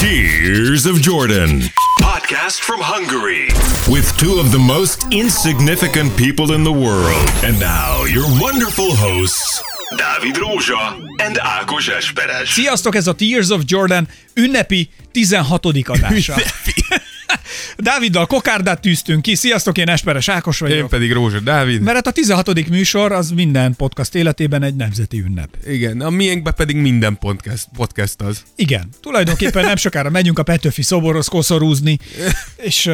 Tears of Jordan. Podcast from Hungary. With two of the most insignificant people in the world. And now, your wonderful hosts, Dávid Rózsa and Ákos Esperes. Sziasztok, ez a Tears of Jordan ünnepi 16. adása. Dáviddal kokárdát tűztünk ki. Sziasztok, én Esperes Ákos vagyok. Én pedig Rózsa Dávid. Mert hát a 16. műsor az minden podcast életében egy nemzeti ünnep. Igen, a miénkben pedig minden podcast, podcast az. Igen, tulajdonképpen nem sokára megyünk a Petőfi szoborhoz koszorúzni, és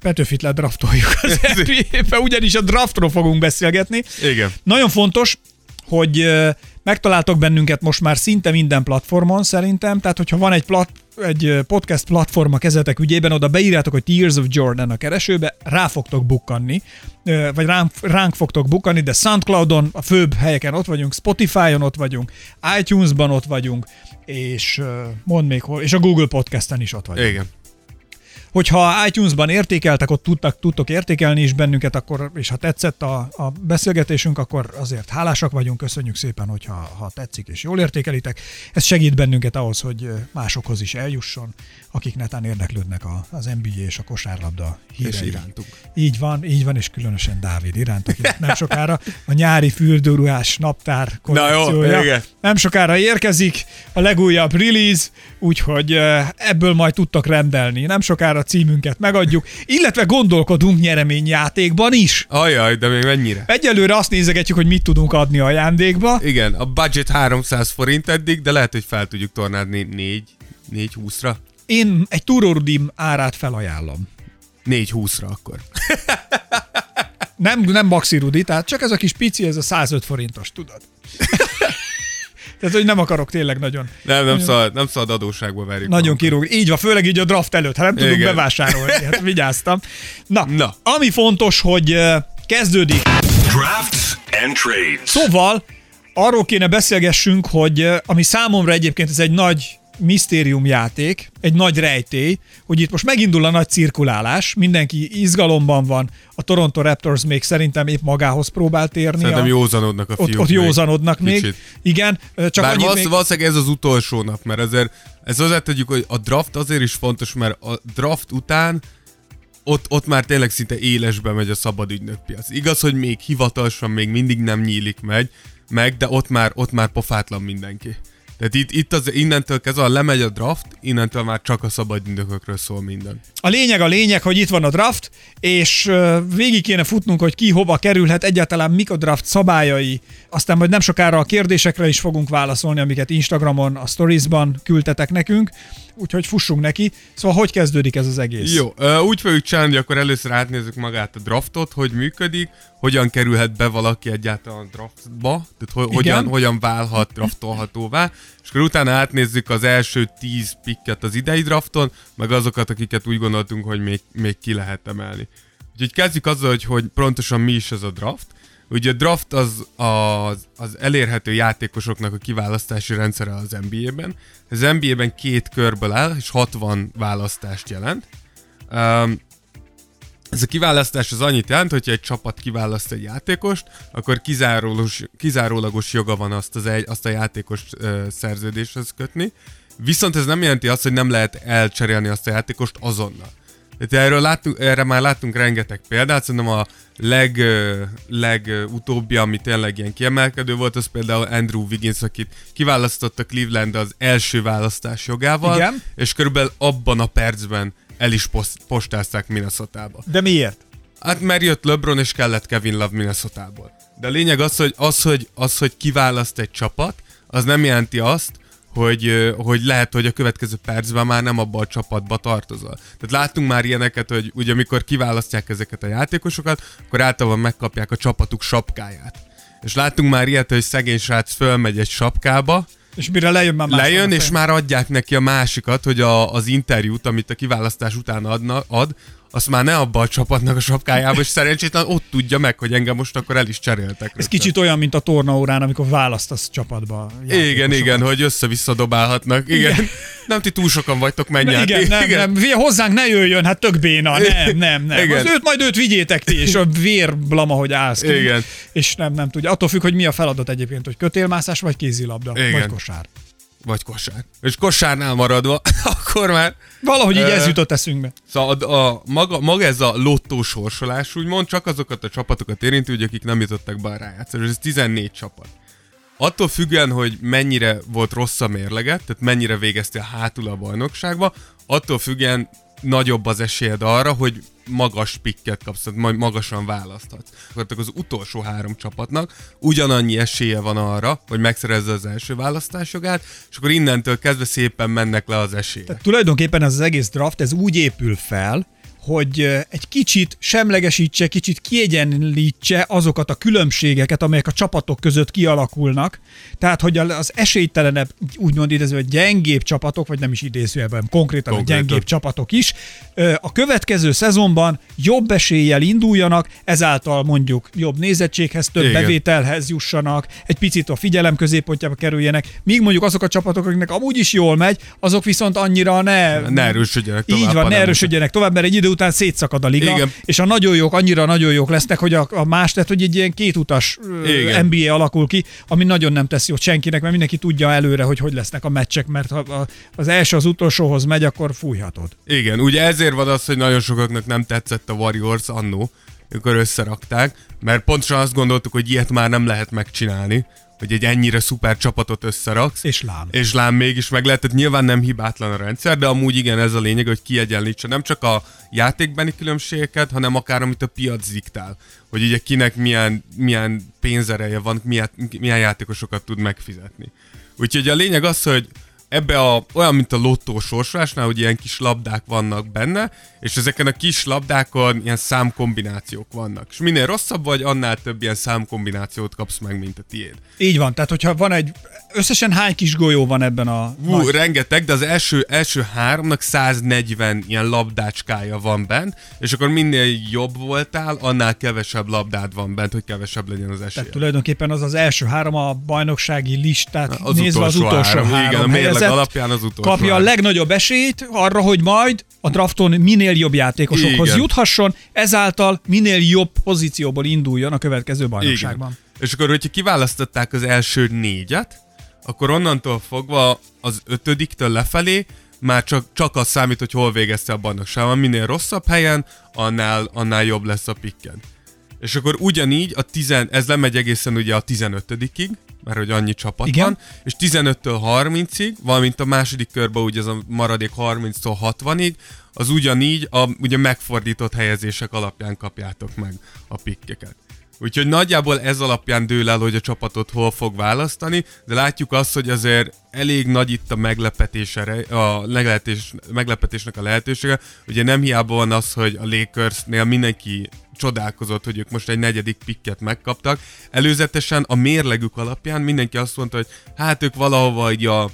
Petőfit ledraftoljuk az NBA-be, ugyanis a draftról fogunk beszélgetni. Igen. Nagyon fontos, hogy megtaláltok bennünket most már szinte minden platformon szerintem, tehát hogyha van egy, plat, egy podcast platform a kezetek ügyében, oda beírjátok, hogy Tears of Jordan a keresőbe, rá fogtok bukkanni, vagy ránk, ránk fogtok bukkanni, de Soundcloudon, a főbb helyeken ott vagyunk, Spotify-on ott vagyunk, iTunes-ban ott vagyunk, és mond még hol, és a Google Podcast-en is ott vagyunk. Igen. Hogyha iTunes-ban értékeltek, ott tudtak, tudtok értékelni is bennünket, akkor, és ha tetszett a, a beszélgetésünk, akkor azért hálásak vagyunk, köszönjük szépen, hogyha ha tetszik és jól értékelitek. Ez segít bennünket ahhoz, hogy másokhoz is eljusson, akik netán érdeklődnek a, az NBA és a kosárlabda hírei. És irántunk. Így van, így van, és különösen Dávid iránt, aki nem sokára a nyári fürdőruhás naptár kollekciója. igen. Nem sokára érkezik a legújabb release, úgyhogy ebből majd tudtak rendelni. Nem sokára címünket megadjuk, illetve gondolkodunk nyereményjátékban is. Ajaj, de még mennyire? Egyelőre azt nézegetjük, hogy mit tudunk adni ajándékba. Igen, a budget 300 forint eddig, de lehet, hogy fel tudjuk tornádni 4, 420-ra. Én egy túrórudim árát felajánlom. 420-ra akkor. Nem, nem maxi rudi, tehát csak ez a kis pici, ez a 105 forintos, tudod. Tehát, hogy nem akarok tényleg nagyon. Nem, nem szabad, nem szabad adóságba verjük. Nagyon kirúg. Így van, főleg így a draft előtt, hát nem tudunk Igen. bevásárolni, hát vigyáztam. Na, Na. ami fontos, hogy kezdődik. Drafts and trades. Szóval arról kéne beszélgessünk, hogy ami számomra egyébként ez egy nagy misztériumjáték, egy nagy rejtély, hogy itt most megindul a nagy cirkulálás, mindenki izgalomban van, a Toronto Raptors még szerintem épp magához próbál térni. Szerintem a, józanodnak a ott, fiúk. ott még. józanodnak még. Kicsit. Igen, csak Bár valósz, még... valószínűleg ez az utolsó nap, mert ezért, ez hozzátegyük, hogy a draft azért is fontos, mert a draft után ott, ott már tényleg szinte élesbe megy a szabad ügynökpiac. Igaz, hogy még hivatalosan még mindig nem nyílik megy, meg, de ott már, ott már pofátlan mindenki. Tehát itt, itt az, innentől kezdve, ha lemegy a draft, innentől már csak a szabad szól minden. A lényeg a lényeg, hogy itt van a draft, és végig kéne futnunk, hogy ki hova kerülhet, egyáltalán mik a draft szabályai. Aztán majd nem sokára a kérdésekre is fogunk válaszolni, amiket Instagramon, a storiesban küldtetek nekünk, úgyhogy fussunk neki. Szóval hogy kezdődik ez az egész? Jó, úgy fogjuk csinálni, akkor először átnézzük magát a draftot, hogy működik, hogyan kerülhet be valaki egyáltalán a draftba, tehát ho- hogyan, hogyan válhat draftolhatóvá, és akkor utána átnézzük az első 10 pikket az idei drafton, meg azokat, akiket úgy gondoltunk, hogy még, még ki lehet emelni. Úgyhogy kezdjük azzal, hogy, hogy pontosan mi is ez a draft. Ugye a draft az, az, az elérhető játékosoknak a kiválasztási rendszere az NBA-ben. Az NBA-ben két körből áll, és 60 választást jelent. Ez a kiválasztás az annyit jelent, hogyha egy csapat kiválaszt egy játékost, akkor kizárólagos, kizárólagos joga van azt, az egy, azt a játékos ö, szerződéshez kötni. Viszont ez nem jelenti azt, hogy nem lehet elcserélni azt a játékost azonnal. Tehát erről láttunk, erre már láttunk rengeteg példát, szerintem a leg, legutóbbi, ami tényleg ilyen kiemelkedő volt, az például Andrew Wiggins, akit kiválasztott a Cleveland az első választás jogával, Igen. és körülbelül abban a percben el is poszt, postázták Minnesota-ba. De miért? Hát mert jött LeBron és kellett Kevin Love Minnesota-ból. De a lényeg az, hogy, az, hogy, az, hogy kiválaszt egy csapat, az nem jelenti azt, hogy, hogy lehet, hogy a következő percben már nem abba a csapatba tartozol. Tehát láttunk már ilyeneket, hogy ugye amikor kiválasztják ezeket a játékosokat, akkor általában megkapják a csapatuk sapkáját. És láttunk már ilyet, hogy szegény srác fölmegy egy sapkába, És mire lejön már lejön, és már adják neki a másikat, hogy a, az interjút, amit a kiválasztás után adna, ad, azt már ne abba a csapatnak a sapkájába, és szerencsétlen ott tudja meg, hogy engem most akkor el is cseréltek. Ez rögtön. kicsit olyan, mint a tornaórán, amikor választasz csapatba. Igen, igen, hogy össze-vissza dobálhatnak. Igen. igen. Nem ti túl sokan vagytok, menj át. Igen, nem, nem, Fia, hozzánk ne jöjjön, hát tök béna, nem, nem, nem. Igen. Az őt majd őt vigyétek ti, és a vérblama, hogy állsz ki. Igen. És nem, nem tudja. Attól függ, hogy mi a feladat egyébként, hogy kötélmászás, vagy kézilabda, Igen. vagy kosár. Vagy kosár. És kosárnál maradva, akkor már... Valahogy így ez jutott eszünkbe. Szóval a, a, maga, maga ez a lottó sorsolás, úgymond csak azokat a csapatokat érinti, hogy akik nem jutottak be a rájátszásra. Ez 14 csapat. Attól függően, hogy mennyire volt rossz a mérleget, tehát mennyire végeztél hátul a bajnokságba, attól függően nagyobb az esélyed arra, hogy magas pikket kapsz, majd magasan választhatsz. Akkor az utolsó három csapatnak ugyanannyi esélye van arra, hogy megszerezze az első választásjogát, és akkor innentől kezdve szépen mennek le az esélyek. Tehát tulajdonképpen ez az egész draft, ez úgy épül fel, hogy egy kicsit semlegesítse, kicsit kiegyenlítse azokat a különbségeket, amelyek a csapatok között kialakulnak. Tehát, hogy az esélytelenebb, úgymond hogy gyengébb csapatok, vagy nem is idézőjelben, konkrétan, konkrétan a gyengébb csapatok is, a következő szezonban jobb eséllyel induljanak, ezáltal mondjuk jobb nézettséghez, több Igen. bevételhez jussanak, egy picit a figyelem középpontjába kerüljenek, míg mondjuk azok a csapatok, akiknek amúgy is jól megy, azok viszont annyira ne... Ne erősödjenek tovább. Így van, ne erősödjenek tovább, mert egy idő után szétszakad a liga, Igen. és a nagyon jók annyira nagyon jók lesznek, hogy a, a más, tehát hogy egy ilyen kétutas Igen. NBA alakul ki, ami nagyon nem teszi jót senkinek, mert mindenki tudja előre, hogy hogy lesznek a meccsek, mert ha az első az utolsóhoz megy, akkor fújhatod. Igen, ugye ezért van az, hogy nagyon sokaknak nem tetszett a Warriors annó, amikor összerakták, mert pontosan azt gondoltuk, hogy ilyet már nem lehet megcsinálni, hogy egy ennyire szuper csapatot összeraksz. És lám. És lám mégis meg lehet, tehát nyilván nem hibátlan a rendszer, de amúgy igen, ez a lényeg, hogy kiegyenlítse nem csak a játékbeni különbségeket, hanem akár amit a piac diktál. Hogy ugye kinek milyen, milyen pénzereje van, milyen, milyen játékosokat tud megfizetni. Úgyhogy a lényeg az, hogy ebbe a, olyan, mint a lottó sorsolásnál, hogy ilyen kis labdák vannak benne, és ezeken a kis labdákon ilyen számkombinációk vannak. És minél rosszabb vagy, annál több ilyen számkombinációt kapsz meg, mint a tiéd. Így van, tehát hogyha van egy, összesen hány kis golyó van ebben a... Hú, nagy... rengeteg, de az első, első háromnak 140 ilyen labdácskája van bent, és akkor minél jobb voltál, annál kevesebb labdád van bent, hogy kevesebb legyen az esély. Tehát tulajdonképpen az az első három a bajnoksági listát az nézve az utolsó három. három igen, a mérleg alapján az utolsó Kapja a legnagyobb esélyt arra, hogy majd a drafton minél jobb játékosokhoz igen. juthasson, ezáltal minél jobb pozícióból induljon a következő bajnokságban. Igen. És akkor, hogyha kiválasztották az első négyet, akkor onnantól fogva az ötödiktől lefelé már csak, csak az számít, hogy hol végezte a bajnokságban. Minél rosszabb helyen, annál, annál jobb lesz a pikken. És akkor ugyanígy a tizen, ez lemegy egészen ugye a 15-ig, mert hogy annyi csapat Igen? van, és 15-től 30-ig, valamint a második körben ugye ez a maradék 30-tól 60-ig, az ugyanígy a ugye megfordított helyezések alapján kapjátok meg a pikkeket. Úgyhogy nagyjából ez alapján dől el, hogy a csapatot hol fog választani, de látjuk azt, hogy azért elég nagy itt a meglepetésre, a meglepetés, meglepetésnek a lehetősége. Ugye nem hiába van az, hogy a Lakersnél mindenki csodálkozott, hogy ők most egy negyedik pikket megkaptak. Előzetesen a mérlegük alapján mindenki azt mondta, hogy hát ők valahova így a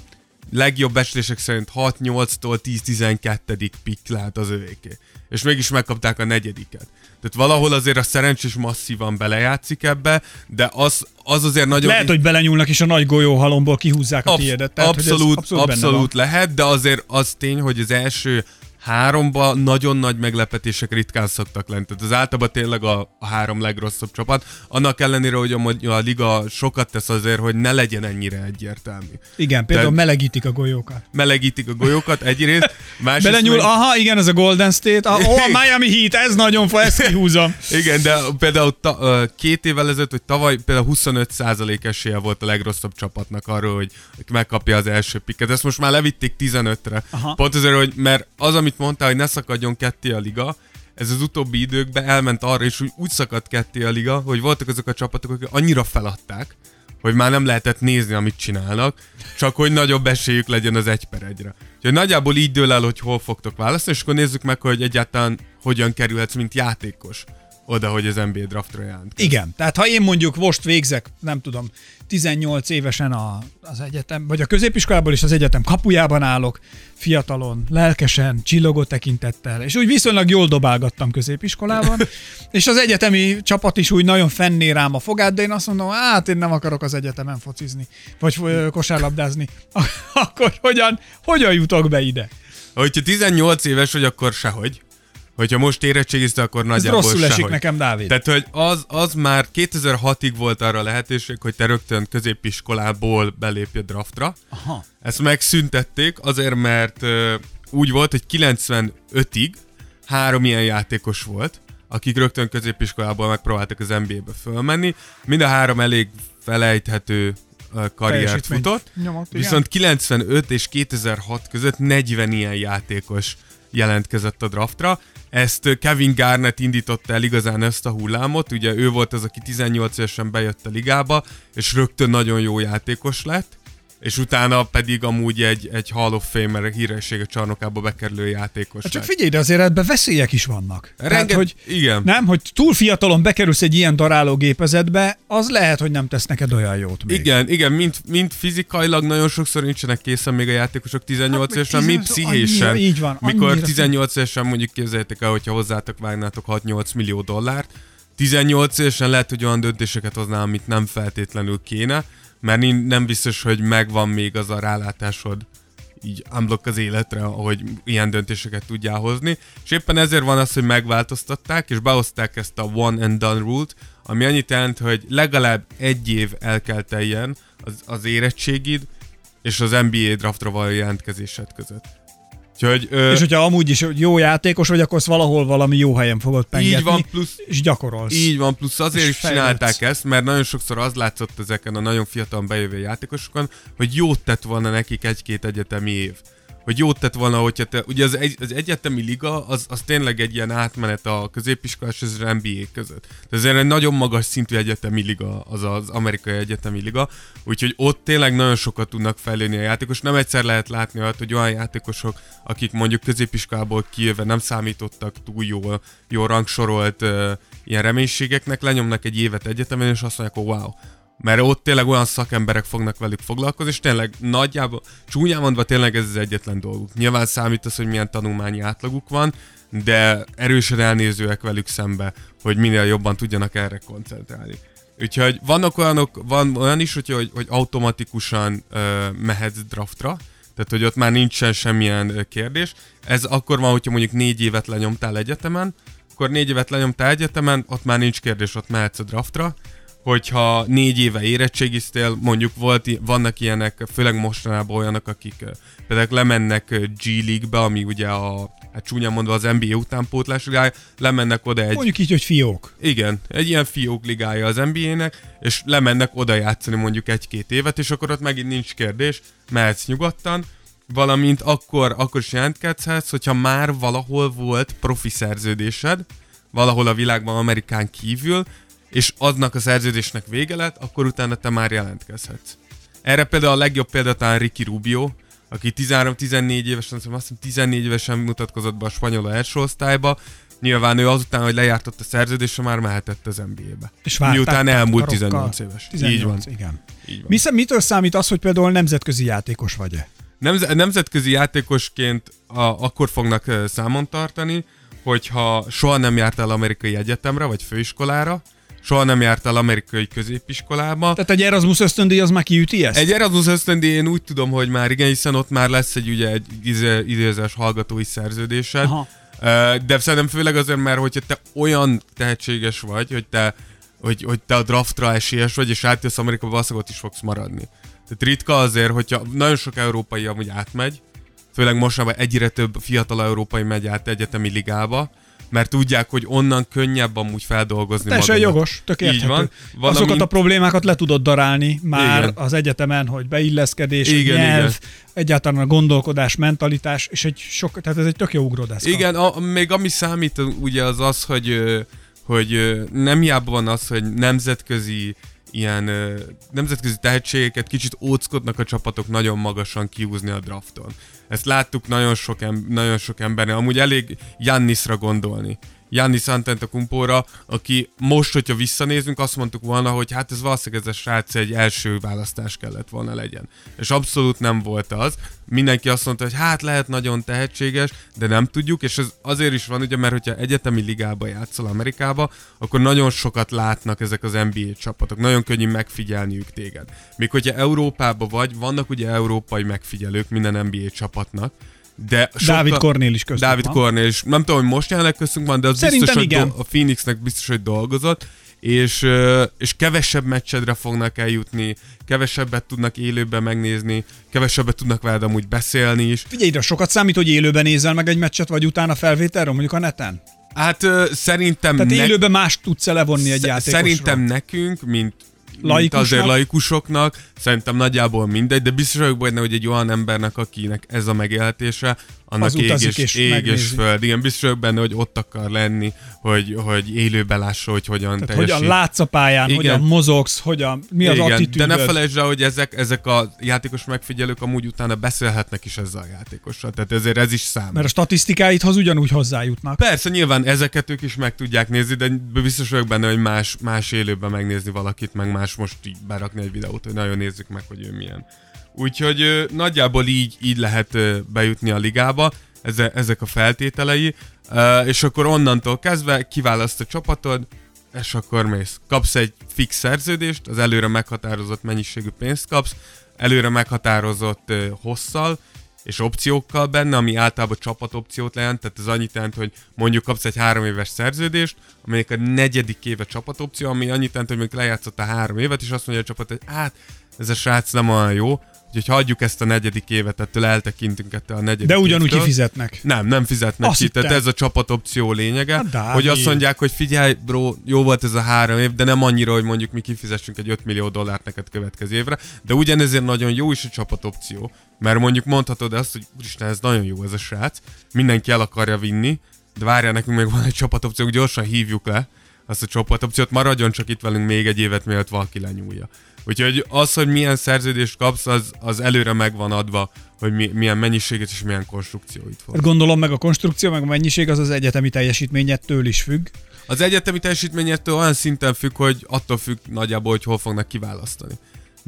legjobb becslések szerint 6-8-tól 10-12. pikk lehet az övéké. És mégis megkapták a negyediket. Tehát valahol azért a szerencsés masszívan belejátszik ebbe, de az, az azért nagyon... Lehet, hogy belenyúlnak és a nagy golyóhalomból kihúzzák a Absz- tiédet. Tehát, abszolút, abszolút, abszolút lehet, de azért az tény, hogy az első háromba nagyon nagy meglepetések ritkán szoktak lenni. Tehát az általában tényleg a, a három legrosszabb csapat. Annak ellenére, hogy a, a liga sokat tesz azért, hogy ne legyen ennyire egyértelmű. Igen, például Tehát melegítik a golyókat. Melegítik a golyókat egyrészt. Másrészt Belenyúl, meg... aha, igen, ez a Golden State. A, oh, a Miami Heat, ez nagyon fa, ezt kihúzom. igen, de például ta, két évvel ezelőtt, hogy tavaly például 25% esélye volt a legrosszabb csapatnak arról, hogy megkapja az első piket. Ezt most már levitték 15-re. Aha. Pont azért, hogy mert az, amit amit mondtál, hogy ne szakadjon ketté a liga, ez az utóbbi időkben elment arra, és úgy, úgy szakadt ketté a liga, hogy voltak azok a csapatok, akik annyira feladták, hogy már nem lehetett nézni, amit csinálnak, csak hogy nagyobb esélyük legyen az egy per egyre. Úgyhogy nagyjából így dől el, hogy hol fogtok választani, és akkor nézzük meg, hogy egyáltalán hogyan kerülhetsz, mint játékos oda, hogy az NBA draftra jelent. Igen, tehát ha én mondjuk most végzek, nem tudom, 18 évesen a, az egyetem, vagy a középiskolából is az egyetem kapujában állok, fiatalon, lelkesen, csillogó tekintettel, és úgy viszonylag jól dobálgattam középiskolában, és az egyetemi csapat is úgy nagyon fenné rám a fogát, de én azt mondom, hát én nem akarok az egyetemen focizni, vagy kosárlabdázni. Akkor hogyan, hogyan jutok be ide? Hogyha 18 éves vagy, akkor sehogy Hogyha most érettségizte, akkor Ez nagyjából rosszul sehogy. esik nekem, Dávid. Tehát, hogy az, az már 2006-ig volt arra lehetőség, hogy te rögtön középiskolából belépj a draftra. Aha. Ezt megszüntették azért, mert ö, úgy volt, hogy 95-ig három ilyen játékos volt, akik rögtön középiskolából megpróbáltak az NBA-be fölmenni. Mind a három elég felejthető karriert futott. nyomott, igen. Viszont 95 és 2006 között 40 ilyen játékos jelentkezett a draftra. Ezt Kevin Garnett indította el igazán ezt a hullámot, ugye ő volt az, aki 18 évesen bejött a ligába, és rögtön nagyon jó játékos lett, és utána pedig amúgy egy, egy Hall of Famer híressége csarnokába bekerülő játékos Hát csak figyelj, de azért ebben veszélyek is vannak. Tehát, Renget- hogy igen. nem, hogy túl fiatalon bekerülsz egy ilyen daráló gépezetbe, az lehet, hogy nem tesz neked olyan jót még. Igen, igen, mint, mint fizikailag nagyon sokszor nincsenek készen még a játékosok 18 Hát évesen, mint 18 pszichésen. annyira, így van, Mikor annyira 18 évesen mondjuk képzeljétek el, hogyha hozzátok vágnátok 6-8 millió dollárt, 18 évesen lehet, hogy olyan döntéseket hoznál, amit nem feltétlenül kéne, mert nem biztos, hogy megvan még az a rálátásod így unblock az életre, hogy ilyen döntéseket tudjál hozni. És éppen ezért van az, hogy megváltoztatták, és behozták ezt a one and done rule-t, ami annyit jelent, hogy legalább egy év el kell teljen az, az érettségid, és az NBA draftra való jelentkezésed között. Úgyhogy, ö, És hogyha amúgy is jó játékos vagy, akkor valahol valami jó helyen fogod pengetni, így van, plusz és gyakorolsz. Így van, plusz azért is csinálták fejlődsz. ezt, mert nagyon sokszor az látszott ezeken a nagyon fiatal bejövő játékosokon, hogy jót tett volna nekik egy-két egyetemi év. Hogy jót tett volna, hogyha te, ugye az, egy, az egyetemi liga, az, az tényleg egy ilyen átmenet a középiskolás és az NBA között. De ezért egy nagyon magas szintű egyetemi liga, az az amerikai egyetemi liga, úgyhogy ott tényleg nagyon sokat tudnak fejlődni a játékos. Nem egyszer lehet látni olyat, hogy olyan játékosok, akik mondjuk középiskolából kijöve nem számítottak túl jól, jó rangsorolt uh, ilyen reménységeknek, lenyomnak egy évet egyetemen, és azt mondják, hogy wow, mert ott tényleg olyan szakemberek fognak velük foglalkozni, és tényleg nagyjából, csúnyán mondva tényleg ez az egyetlen dolguk. Nyilván számít az, hogy milyen tanulmányi átlaguk van, de erősen elnézőek velük szembe, hogy minél jobban tudjanak erre koncentrálni. Úgyhogy vannak olyanok, van olyan is, hogy, hogy, hogy automatikusan ö, mehetsz draftra, tehát hogy ott már nincsen semmilyen kérdés. Ez akkor van, hogyha mondjuk négy évet lenyomtál egyetemen, akkor négy évet lenyomtál egyetemen, ott már nincs kérdés, ott mehetsz a draftra, hogyha négy éve érettségiztél, mondjuk volt, vannak ilyenek, főleg mostanában olyanok, akik például lemennek G League-be, ami ugye a, hát csúnyán mondva az NBA utánpótlás ligája, lemennek oda egy Mondjuk így, hogy fiók. igen, egy ilyen fiók ligája az NBA-nek, és lemennek oda játszani mondjuk egy-két évet, és akkor ott megint nincs kérdés, mehetsz nyugodtan, valamint akkor, akkor is jelentkezhetsz, hogyha már valahol volt profi szerződésed, valahol a világban, Amerikán kívül, és aznak a szerződésnek vége lett, akkor utána te már jelentkezhetsz. Erre például a legjobb példa talán Ricky Rubio, aki 13-14 évesen, azt hiszem 14 évesen mutatkozott be a spanyol első osztályba, Nyilván ő azután, hogy lejártott a szerződése, már mehetett az NBA-be. És várták Miután elmúlt karokkal. 18 éves. 18, Így van. igen. Így van. Mi, mitől számít az, hogy például nemzetközi játékos vagy-e? Nemz- nemzetközi játékosként a, akkor fognak számon tartani, hogyha soha nem jártál amerikai egyetemre vagy főiskolára, soha nem jártál amerikai középiskolába. Tehát egy Erasmus ösztöndíj az már kiüti ezt? Egy Erasmus ösztöndíj én úgy tudom, hogy már igen, hiszen ott már lesz egy ugye egy izé- idézős hallgatói szerződésed. Aha. De szerintem főleg azért, mert hogyha te olyan tehetséges vagy, hogy te, hogy, hogy te a draftra esélyes vagy, és átjössz Amerikába, valószínűleg ott is fogsz maradni. Tehát ritka azért, hogyha nagyon sok európai amúgy átmegy, főleg mostanában egyre több fiatal európai megy át egyetemi ligába, mert tudják, hogy onnan könnyebb amúgy feldolgozni Teljesen jogos, tök Így érthető. van. Azokat a Valamint- problémákat le tudod darálni már Igen. az egyetemen, hogy beilleszkedés, Igen, nyelv, igen. egyáltalán a gondolkodás, mentalitás, és egy sok, tehát ez egy tök jó ugródeszka. Igen, a, még ami számít ugye az az, hogy, hogy nem hiába van az, hogy nemzetközi ilyen nemzetközi tehetségeket kicsit óckodnak a csapatok nagyon magasan kiúzni a drafton. Ezt láttuk nagyon sok, em- nagyon sok embernél. Amúgy elég Jannisra gondolni. Jannis Antetokounmpóra, aki most, hogyha visszanézünk, azt mondtuk volna, hogy hát ez valószínűleg ez a srác egy első választás kellett volna legyen. És abszolút nem volt az. Mindenki azt mondta, hogy hát lehet nagyon tehetséges, de nem tudjuk, és ez azért is van, ugye, mert hogyha egyetemi ligába játszol Amerikába, akkor nagyon sokat látnak ezek az NBA csapatok, nagyon könnyű megfigyelniük téged. Még hogyha Európába vagy, vannak ugye európai megfigyelők minden NBA csapatnak, de sokkal... Dávid Kornél is köztünk Dávid Kornél is. Nem tudom, hogy most jelenleg köztünk van, de az Szerintem biztos, igen. hogy do- a Phoenixnek biztos, hogy dolgozott, és, és kevesebb meccsedre fognak eljutni, kevesebbet tudnak élőben megnézni, kevesebbet tudnak veled amúgy beszélni is. Figyelj, de sokat számít, hogy élőben nézel meg egy meccset, vagy utána felvételről, mondjuk a neten? Hát szerintem... Tehát ne... élőben más tudsz levonni egy játékosról? Szerintem nekünk, mint mint azért laikusoknak, szerintem nagyjából mindegy, de biztos vagyok benne, hogy egy olyan embernek, akinek ez a megélhetése, annak ég és, és, ég és föld. Igen, biztos vagyok benne, hogy ott akar lenni, hogy, hogy élőben lássa, hogy hogyan Tehát hogyan látsz a pályán, Igen. hogyan mozogsz, hogyan, mi az Igen, attitűdöd. De ne felejtsd el, hogy ezek, ezek a játékos megfigyelők amúgy utána beszélhetnek is ezzel a játékossal. Tehát ezért ez is számít. Mert a statisztikáidhoz ugyanúgy hozzájutnak. Persze, nyilván ezeket ők is meg tudják nézni, de biztos vagyok benne, hogy más, más élőben megnézni valakit, meg más most így berakni egy videót, hogy nagyon nézzük meg, hogy ő milyen. Úgyhogy nagyjából így, így lehet bejutni a ligába, eze, ezek a feltételei, és akkor onnantól kezdve kiválaszt a csapatod, és akkor mész. Kapsz egy fix szerződést, az előre meghatározott mennyiségű pénzt kapsz, előre meghatározott hosszal, és opciókkal benne, ami általában csapatopciót jelent, tehát ez annyit jelent, hogy mondjuk kapsz egy három éves szerződést, amelyik a negyedik éve csapatopció, ami annyit jelent, hogy mondjuk lejátszott a három évet, és azt mondja a csapat, hogy hát ez a srác nem olyan jó, Úgyhogy hagyjuk ezt a negyedik évet, ettől eltekintünk ettől a negyedik De ugyanúgy évtől. kifizetnek. Nem, nem fizetnek azt ki. Tehát ez a csapatopció lényege, hát, hogy azt mondják, hogy figyelj, bro, jó volt ez a három év, de nem annyira, hogy mondjuk mi kifizessünk egy 5 millió dollárt neked következő évre, de ugyanezért nagyon jó is a csapatopció, mert mondjuk mondhatod azt, hogy úristen, ez nagyon jó ez a srác, mindenki el akarja vinni, de várjál, nekünk még van egy csapatopció, gyorsan hívjuk le azt a csapatopciót, maradjon csak itt velünk még egy évet, mielőtt valaki lenyúlja. Úgyhogy az, hogy milyen szerződést kapsz, az, az előre meg van adva, hogy mi, milyen mennyiséget és milyen konstrukcióit fog. Hát gondolom meg a konstrukció, meg a mennyiség az az egyetemi teljesítményettől is függ. Az egyetemi teljesítményettől olyan szinten függ, hogy attól függ nagyjából, hogy hol fognak kiválasztani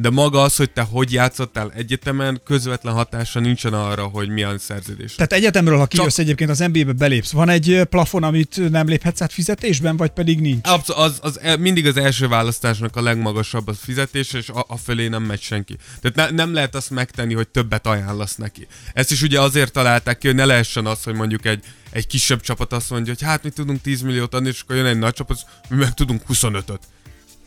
de maga az, hogy te hogy játszottál egyetemen, közvetlen hatása nincsen arra, hogy milyen szerződés. Tehát egyetemről, ha kijössz Csak... egyébként az NBA-be belépsz, van egy plafon, amit nem léphetsz át fizetésben, vagy pedig nincs? Abszolút, az, az, az, mindig az első választásnak a legmagasabb a fizetés, és a, a fölé nem megy senki. Tehát ne, nem lehet azt megtenni, hogy többet ajánlasz neki. Ezt is ugye azért találták ki, hogy ne lehessen az, hogy mondjuk egy, egy kisebb csapat azt mondja, hogy hát mi tudunk 10 milliót adni, és akkor jön egy nagy csapat, mi meg tudunk 25-öt.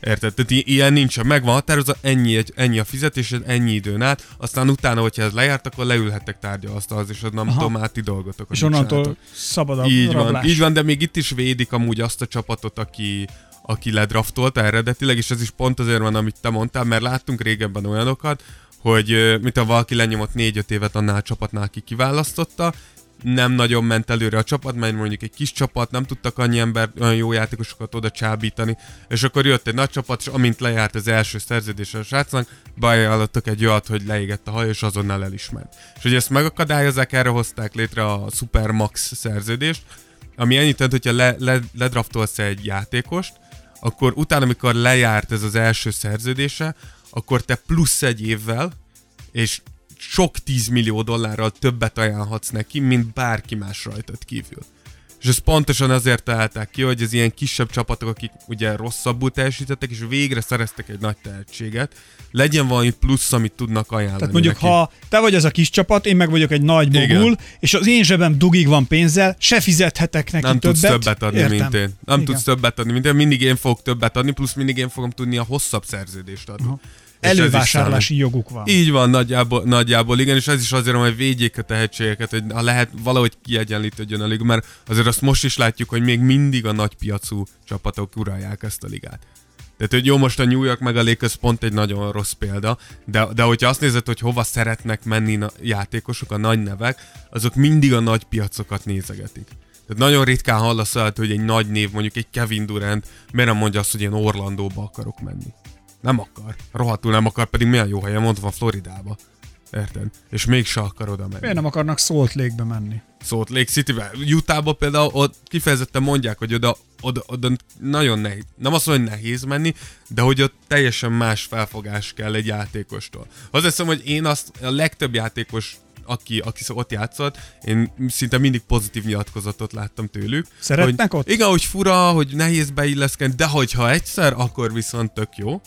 Érted? Tehát ilyen nincs, megvan határozva, ennyi, ennyi a fizetésed, ennyi időn át, aztán utána, hogyha ez lejárt, akkor leülhettek tárgyalasztalhoz, és az nem Aha. tudom, át ti dolgotok. És onnantól szabad a így van, így van, de még itt is védik amúgy azt a csapatot, aki, aki ledraftolta eredetileg, és ez is pont azért van, amit te mondtál, mert láttunk régebben olyanokat, hogy mint a valaki lenyomott 4-5 évet annál a csapatnál, aki kiválasztotta, nem nagyon ment előre a csapat, mert mondjuk egy kis csapat, nem tudtak annyi ember, olyan jó játékosokat oda csábítani, és akkor jött egy nagy csapat, és amint lejárt az első szerződés a srácnak, beajánlottak egy olyat, hogy leégett a haj, és azonnal elismert. És hogy ezt megakadályozzák, erre hozták létre a Supermax szerződést, ami ennyit tett, hogyha le, le, ledraftolsz egy játékost, akkor utána, amikor lejárt ez az első szerződése, akkor te plusz egy évvel, és sok 10 millió dollárral többet ajánlhatsz neki, mint bárki más rajtad kívül. És ezt pontosan azért találták ki, hogy az ilyen kisebb csapatok, akik ugye rosszabbul teljesítettek, és végre szereztek egy nagy tehetséget, legyen valami plusz, amit tudnak ajánlani Tehát mondjuk, neki. ha te vagy az a kis csapat, én meg vagyok egy nagy mogul, Igen. és az én zsebem dugig van pénzzel, se fizethetek neki Nem többet. tudsz többet adni, Értem. mint én. Nem Igen. tudsz többet adni, mint én. Mindig én fogok többet adni, plusz mindig én fogom tudni a hosszabb szerződést adni. Aha elővásárlási joguk van. Így van, nagyjából, nagyjából, igen, és ez is azért, hogy védjék a tehetségeket, hogy ha lehet valahogy kiegyenlítődjön a liga, mert azért azt most is látjuk, hogy még mindig a nagy piacú csapatok uralják ezt a ligát. Tehát, hogy jó, most a New York meg a Lakers pont egy nagyon rossz példa, de, de hogyha azt nézed, hogy hova szeretnek menni a játékosok, a nagy nevek, azok mindig a nagy piacokat nézegetik. Tehát nagyon ritkán hallasz el, hogy egy nagy név, mondjuk egy Kevin Durant, miért nem mondja azt, hogy én Orlandóba akarok menni. Nem akar. Rohadtul nem akar, pedig milyen jó helyen mondva Floridába. Érted? És mégse akar oda menni. Miért nem akarnak Salt Lake-be menni? Salt Lake City-be. Utahba például ott kifejezetten mondják, hogy oda, oda, oda nagyon nehéz. Nem azt mondom, hogy nehéz menni, de hogy ott teljesen más felfogás kell egy játékostól. Az hiszem, hogy én azt a legtöbb játékos aki, aki ott játszott, én szinte mindig pozitív nyilatkozatot láttam tőlük. Szeretnek hogy, ott? Igen, hogy fura, hogy nehéz beilleszkedni, de hogyha egyszer, akkor viszont tök jó.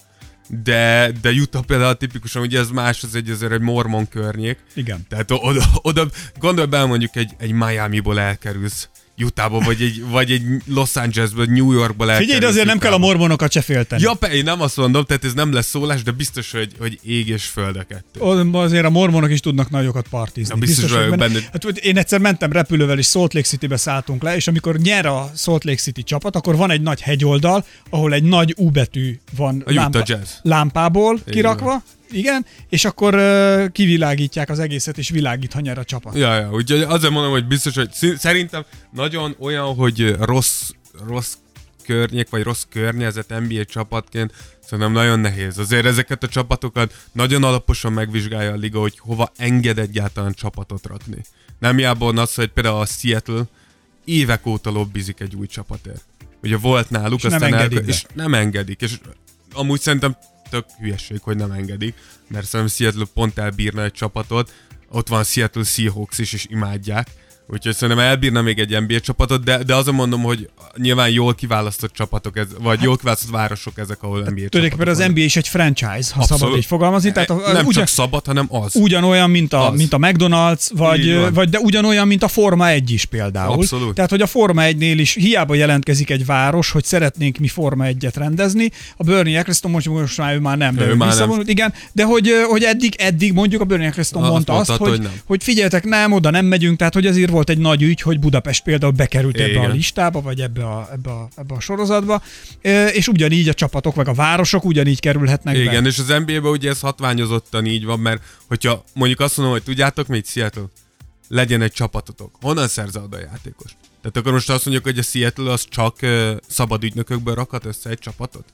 De, de Utah például tipikusan, ugye ez más, az egy azért egy mormon környék. Igen. Tehát oda, oda gondolj be mondjuk egy, egy Miami-ból elkerülsz Utahba, vagy egy, vagy egy Los Angelesből, New Yorkba lehet. Figyelj, de azért nem kell a mormonokat se félteni. Ja, én nem azt mondom, tehát ez nem lesz szólás, de biztos, hogy, hogy ég és földeket. Azért a mormonok is tudnak nagyokat partizni. Ja, biztos, biztos vagyok benne. Hát, én egyszer mentem repülővel, és Salt Lake City-be szálltunk le, és amikor nyer a Salt Lake City csapat, akkor van egy nagy hegyoldal, ahol egy nagy U betű van a lámpa, Jazz. lámpából kirakva, igen, és akkor uh, kivilágítják az egészet, és világít, ha nyer a csapat. Ja, ja, úgyhogy azért mondom, hogy biztos, hogy szerintem nagyon olyan, hogy rossz, rossz környék, vagy rossz környezet NBA csapatként szerintem nagyon nehéz. Azért ezeket a csapatokat nagyon alaposan megvizsgálja a liga, hogy hova enged egyáltalán csapatot rakni. Nem jából az, hogy például a Seattle évek óta lobbizik egy új csapatért. Ugye volt náluk, és aztán nem engedik el, és nem engedik. És amúgy szerintem tök hülyeség, hogy nem engedik, mert szerintem Seattle pont elbírna egy csapatot, ott van Seattle Seahawks is, és imádják, Úgyhogy szerintem elbírna még egy NBA csapatot, de, de azon mondom, hogy nyilván jól kiválasztott csapatok, ez, vagy hát, jól kiválasztott városok ezek, ahol NBA csapatok Tudjuk, mert az NBA is egy franchise, ha Abszolút. szabad így fogalmazni. Tehát a, nem ugyan, csak szabad, hanem az. Ugyanolyan, mint a, az. mint a McDonald's, vagy, vagy de ugyanolyan, mint a Forma 1 is például. Abszolút. Tehát, hogy a Forma 1-nél is hiába jelentkezik egy város, hogy szeretnénk mi Forma 1-et rendezni. A Bernie Eccleston most, most már ő már nem, de ő, ő már nem. igen, de hogy, hogy eddig, eddig mondjuk a Bernie Eccleston mondta azt, azt hogy, hogy, hogy figyeljetek, nem, oda nem megyünk, tehát hogy ezért volt egy nagy ügy, hogy Budapest például bekerült ebbe Igen. a listába, vagy ebbe a, ebbe, a, ebbe a sorozatba, és ugyanígy a csapatok, vagy a városok ugyanígy kerülhetnek Igen, be. és az NBA-ben ugye ez hatványozottan így van, mert hogyha mondjuk azt mondom, hogy tudjátok mit, Seattle, legyen egy csapatotok. Honnan szerzel oda a játékos? Tehát akkor most azt mondjuk, hogy a Seattle az csak uh, szabad ügynökökből rakhat össze egy csapatot?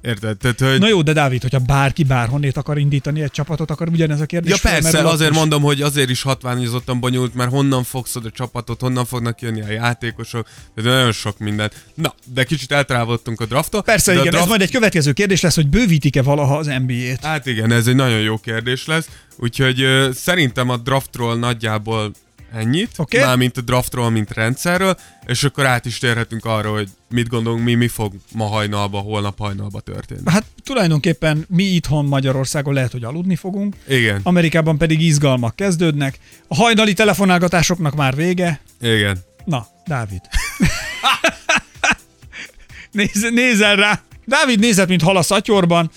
Érted? Tehát, hogy... Na jó, de Dávid, hogyha bárki bárhonnét akar indítani egy csapatot, akkor ugyanez a kérdés. Ja persze, azért is. mondom, hogy azért is hatványozottan bonyolult, mert honnan fogsz a csapatot, honnan fognak jönni a játékosok, ez nagyon sok mindent. Na, de kicsit eltrávoltunk a drafttól. Persze, igen, draft... ez majd egy következő kérdés lesz, hogy bővítik-e valaha az NBA-t. Hát igen, ez egy nagyon jó kérdés lesz. Úgyhogy uh, szerintem a draftról nagyjából ennyit, okay. már mint a draftról, mint rendszerről, és akkor át is térhetünk arra, hogy mit gondolunk mi, mi fog ma hajnalba, holnap hajnalba történni. Hát tulajdonképpen mi itthon Magyarországon lehet, hogy aludni fogunk. Igen. Amerikában pedig izgalmak kezdődnek. A hajnali telefonálgatásoknak már vége. Igen. Na, Dávid. Néz, nézel rá. Dávid nézett, mint hal a szatyorban.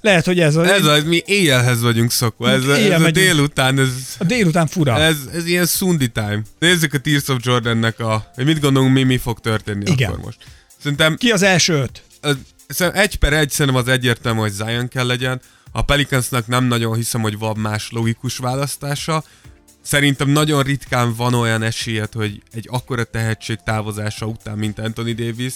Lehet, hogy ez a... Ez az, mi éjjelhez vagyunk szokva. Ez, a, ez a délután, ez... A délután fura. Ez, ez ilyen Sundi time. Nézzük a Tears of Jordannek a... Mit gondolunk mi, mi fog történni Igen. akkor most. Szerintem... Ki az első öt? Szerintem egy per egy szerintem az egyértelmű, hogy Zion kell legyen. A Pelicansnak nem nagyon hiszem, hogy van más logikus választása. Szerintem nagyon ritkán van olyan esélyed, hogy egy akkora tehetség távozása után, mint Anthony Davis,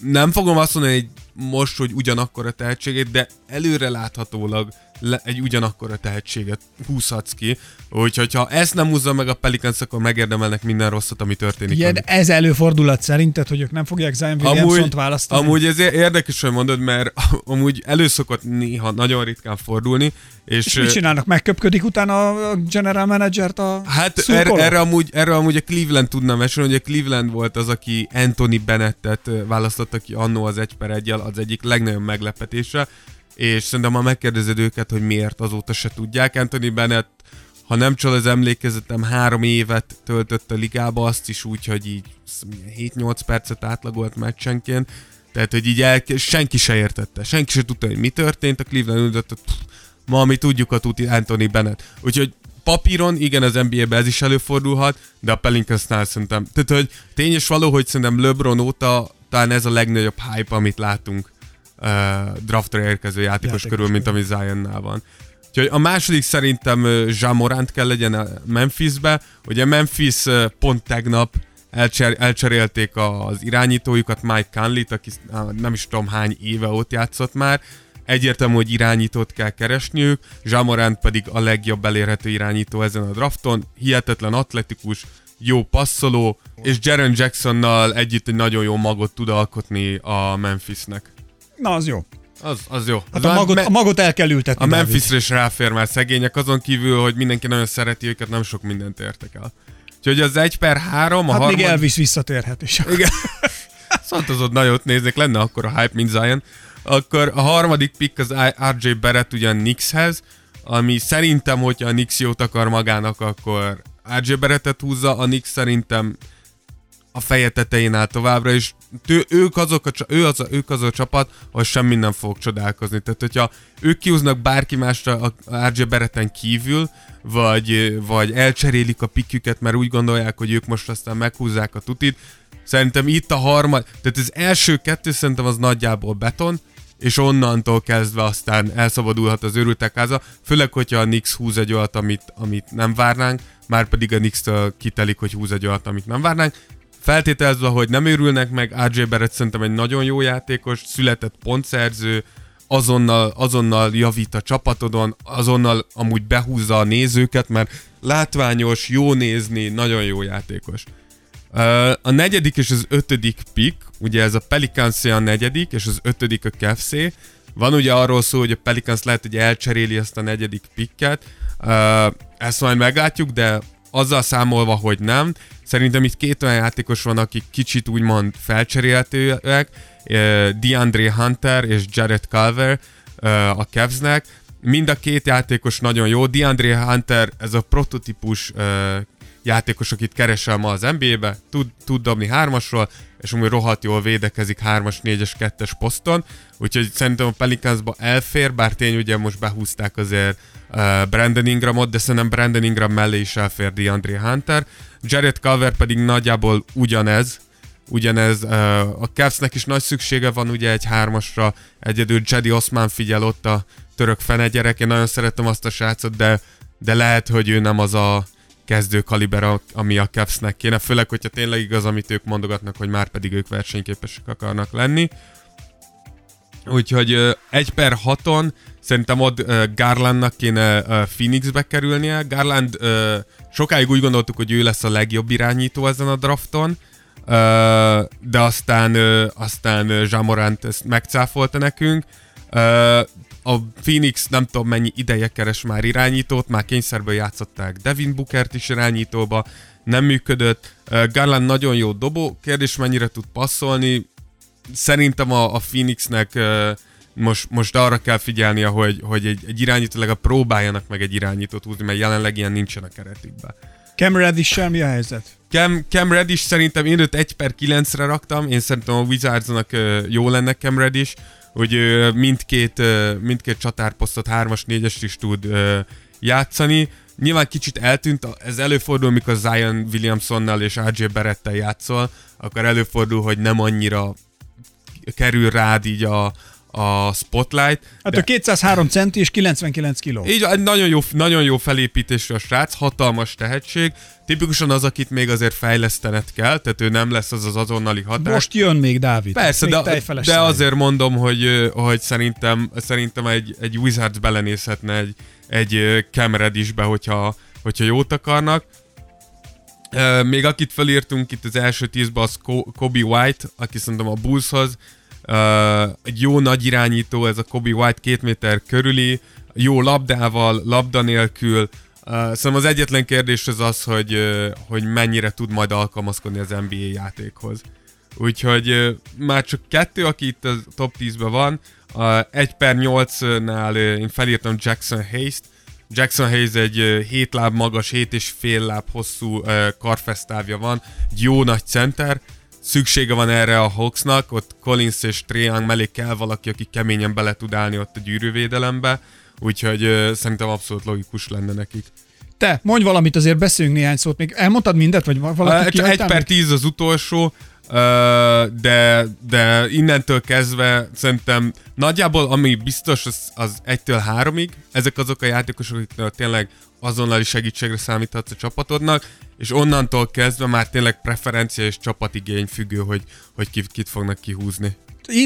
nem fogom azt mondani, hogy most, hogy ugyanakkor a tehetségét, de előre láthatólag le, egy ugyanakkor a tehetséget húzhatsz ki. Úgyhogy ha ezt nem húzza meg a Pelicans, akkor megérdemelnek minden rosszat, ami történik. Igen, ez előfordulat szerinted, hogy ők nem fogják Zion Williamson-t választani? Amúgy ez érdekes, hogy mondod, mert amúgy előszokott néha nagyon ritkán fordulni. És, és mit csinálnak? Megköpködik utána a general managert a Hát erre, erre, amúgy, erre amúgy a Cleveland tudna mesélni, hogy a Cleveland volt az, aki Anthony Bennettet választotta ki annó az egy per egyel, az egyik legnagyobb meglepetése és szerintem ha megkérdezed őket, hogy miért azóta se tudják. Anthony Bennett, ha nem csal az emlékezetem, három évet töltött a ligába, azt is úgy, hogy így 7-8 percet átlagolt meccsenként, tehát, hogy így el, senki se értette, senki se tudta, hogy mi történt, a Cleveland üldött, ma mi tudjuk a tuti Anthony Bennett. Úgyhogy papíron, igen, az NBA-be ez is előfordulhat, de a Pelicansnál szerintem, tehát, hogy tényes való, hogy szerintem LeBron óta talán ez a legnagyobb hype, amit látunk draftra érkező játékos, játékos körül, mint ami Zionnál van. Úgyhogy a második szerintem Jamorant kell legyen a Memphisbe. Ugye Memphis pont tegnap elcser, elcserélték az irányítójukat, Mike Conley-t, aki nem is tudom hány éve ott játszott már. Egyértelmű, hogy irányítót kell keresniük, Jamorant pedig a legjobb elérhető irányító ezen a drafton. Hihetetlen atletikus, jó passzoló, és Jaren Jacksonnal együtt egy nagyon jó magot tud alkotni a Memphisnek. Na, az jó. Az, az jó. Hát a, magot, me- a magot el kell ültetni. A Memphisre is ráfér már szegények, azon kívül, hogy mindenki nagyon szereti őket, nem sok mindent értek el. Úgyhogy az 1 per 3, a hát harmad... még Elvis visszatérhet is. Igen. Szantozod nagyot néznék, lenne akkor a hype, mint Zion. Akkor a harmadik pick az RJ Barrett ugyan Knickshez, ami szerintem, hogyha a Knicks jót akar magának, akkor RJ Barrettet húzza, a Knicks szerintem a feje tetején áll továbbra, és tő, ők, azok a, ő az, ők az a csapat, ahol semmi nem fog csodálkozni. Tehát, hogyha ők kihúznak bárki másra a RJ Beretten kívül, vagy, vagy elcserélik a pikjüket, mert úgy gondolják, hogy ők most aztán meghúzzák a tutit, szerintem itt a harmad, tehát az első kettő szerintem az nagyjából beton, és onnantól kezdve aztán elszabadulhat az őrültek háza, főleg, hogyha a Nix húz egy olyat, amit, amit nem várnánk, már pedig a Nix-től kitelik, hogy húz egy olyat, amit nem várnánk, Feltételezve, hogy nem őrülnek meg, RJ Barrett szerintem egy nagyon jó játékos, született pontszerző, azonnal, azonnal javít a csapatodon, azonnal amúgy behúzza a nézőket, mert látványos, jó nézni, nagyon jó játékos. A negyedik és az ötödik pick, ugye ez a Pelicans a negyedik, és az ötödik a Cavs. Van ugye arról szó, hogy a Pelicans lehet, hogy elcseréli ezt a negyedik picket, ezt majd meglátjuk, de azzal számolva, hogy nem, Szerintem itt két olyan játékos van, akik kicsit úgymond felcserélhetőek, DeAndre Hunter és Jared Culver a Cavsnek. Mind a két játékos nagyon jó. DeAndre Hunter, ez a prototípus játékos, akit keresel ma az NBA-be, tud, tud dobni hármasról, és amúgy rohadt jól védekezik 3-as, 4-es, 2-es poszton, úgyhogy szerintem a Pelicansba elfér, bár tény ugye most behúzták azért uh, Brandon Ingramot, de szerintem Brandon Ingram mellé is elfér DeAndre Hunter. Jared Culver pedig nagyjából ugyanez, ugyanez, uh, a Cavsnek is nagy szüksége van ugye egy hármasra, egyedül Jedi Osman figyel ott a török fene gyerek, én nagyon szeretem azt a srácot, de, de lehet, hogy ő nem az a kezdő kaliber, ami a Cavsnek kéne, főleg, hogyha tényleg igaz, amit ők mondogatnak, hogy már pedig ők versenyképesek akarnak lenni. Úgyhogy uh, egy per haton szerintem ott Garlandnak kéne Phoenixbe kerülnie. Garland sokáig úgy gondoltuk, hogy ő lesz a legjobb irányító ezen a drafton, de aztán, aztán Jamorant ezt megcáfolta nekünk. A Phoenix nem tudom mennyi ideje keres már irányítót, már kényszerből játszották Devin Bookert is irányítóba, nem működött. Garland nagyon jó dobó, kérdés mennyire tud passzolni. Szerintem a, a Phoenixnek most, most arra kell figyelnie, hogy, hogy egy, egy irányító legalább próbáljanak meg egy irányítót húzni, mert jelenleg ilyen nincsen a keretükben. Cam Reddish mi a helyzet? Cam, Cam Reddish szerintem én őt 1 per 9-re raktam, én szerintem a Wizardsnak jó lenne Cam Reddish, hogy mindkét, mindkét csatárposztot 3-as, 4-es is tud játszani. Nyilván kicsit eltűnt, ez előfordul, mikor Zion Williamsonnal és RJ Barrettel játszol, akkor előfordul, hogy nem annyira kerül rád így a, a Spotlight. Hát de... a 203 centi és 99 kiló. Így, nagyon jó, nagyon jó felépítésű a srác, hatalmas tehetség. Tipikusan az, akit még azért fejlesztened kell, tehát ő nem lesz az az azonnali hatás. Most jön még Dávid. Persze, még de, de azért mondom, hogy, hogy szerintem, szerintem egy, egy Wizards belenézhetne egy, egy Cam Reddishbe, hogyha, hogyha jót akarnak. Még akit felírtunk itt az első tízbe, az Kobe White, aki szerintem a Bullshoz egy jó nagy irányító, ez a Kobe White két méter körüli, jó labdával, labda nélkül. Szerintem az egyetlen kérdés az az, hogy, hogy mennyire tud majd alkalmazkodni az NBA játékhoz. Úgyhogy már csak kettő, aki itt a top 10-ben van. Uh, 1 per 8-nál uh, én felírtam Jackson Hayes-t. Jackson Hayes egy uh, 7 láb magas, 7 és fél láb hosszú karfesztávja van. Egy jó nagy center szüksége van erre a Hawksnak, ott Collins és Triang mellé kell valaki, aki keményen bele tud állni ott a gyűrűvédelembe, úgyhogy uh, szerintem abszolút logikus lenne nekik. Te, mondj valamit, azért beszéljünk néhány szót. Még elmondtad mindet, vagy valaki uh, Egy per tíz az utolsó, de, de innentől kezdve szerintem nagyjából ami biztos az, az egytől háromig, ezek azok a játékosok, akik tényleg azonnali segítségre számíthatsz a csapatodnak, és onnantól kezdve már tényleg preferencia és csapatigény függő, hogy, hogy kit, fognak kihúzni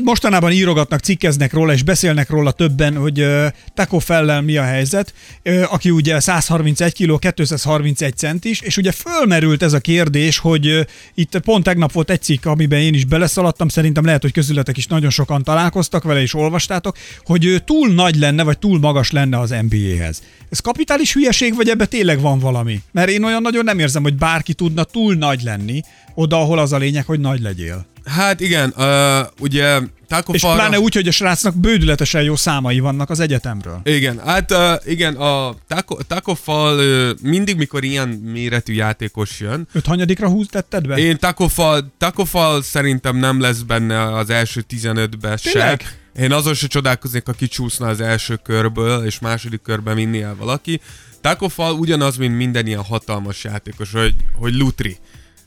mostanában írogatnak, cikkeznek róla, és beszélnek róla többen, hogy uh, Taco Fellel mi a helyzet, aki ugye 131 kg, 231 centis, és ugye fölmerült ez a kérdés, hogy itt pont tegnap volt egy cikk, amiben én is beleszaladtam, szerintem lehet, hogy közületek is nagyon sokan találkoztak vele, és olvastátok, hogy túl nagy lenne, vagy túl magas lenne az NBA-hez. Ez kapitális hülyeség, vagy ebbe tényleg van valami? Mert én olyan nagyon nem érzem, hogy bárki tudna túl nagy lenni, oda, ahol az a lényeg, hogy nagy legyél. Hát igen, uh, ugye Taco És pláne úgy, hogy a srácnak bődületesen jó számai vannak az egyetemről. Igen, hát uh, igen, a Taco, Taco Fall uh, mindig, mikor ilyen méretű játékos jön, Öt hanyadikra húz tetted be? én Taco Fall, Taco Fall szerintem nem lesz benne az első 15-ben se. Én azon se csodálkoznék, ha kicsúszna az első körből, és második körben vinni el valaki. Taco Fall ugyanaz, mint minden ilyen hatalmas játékos, hogy, hogy lutri.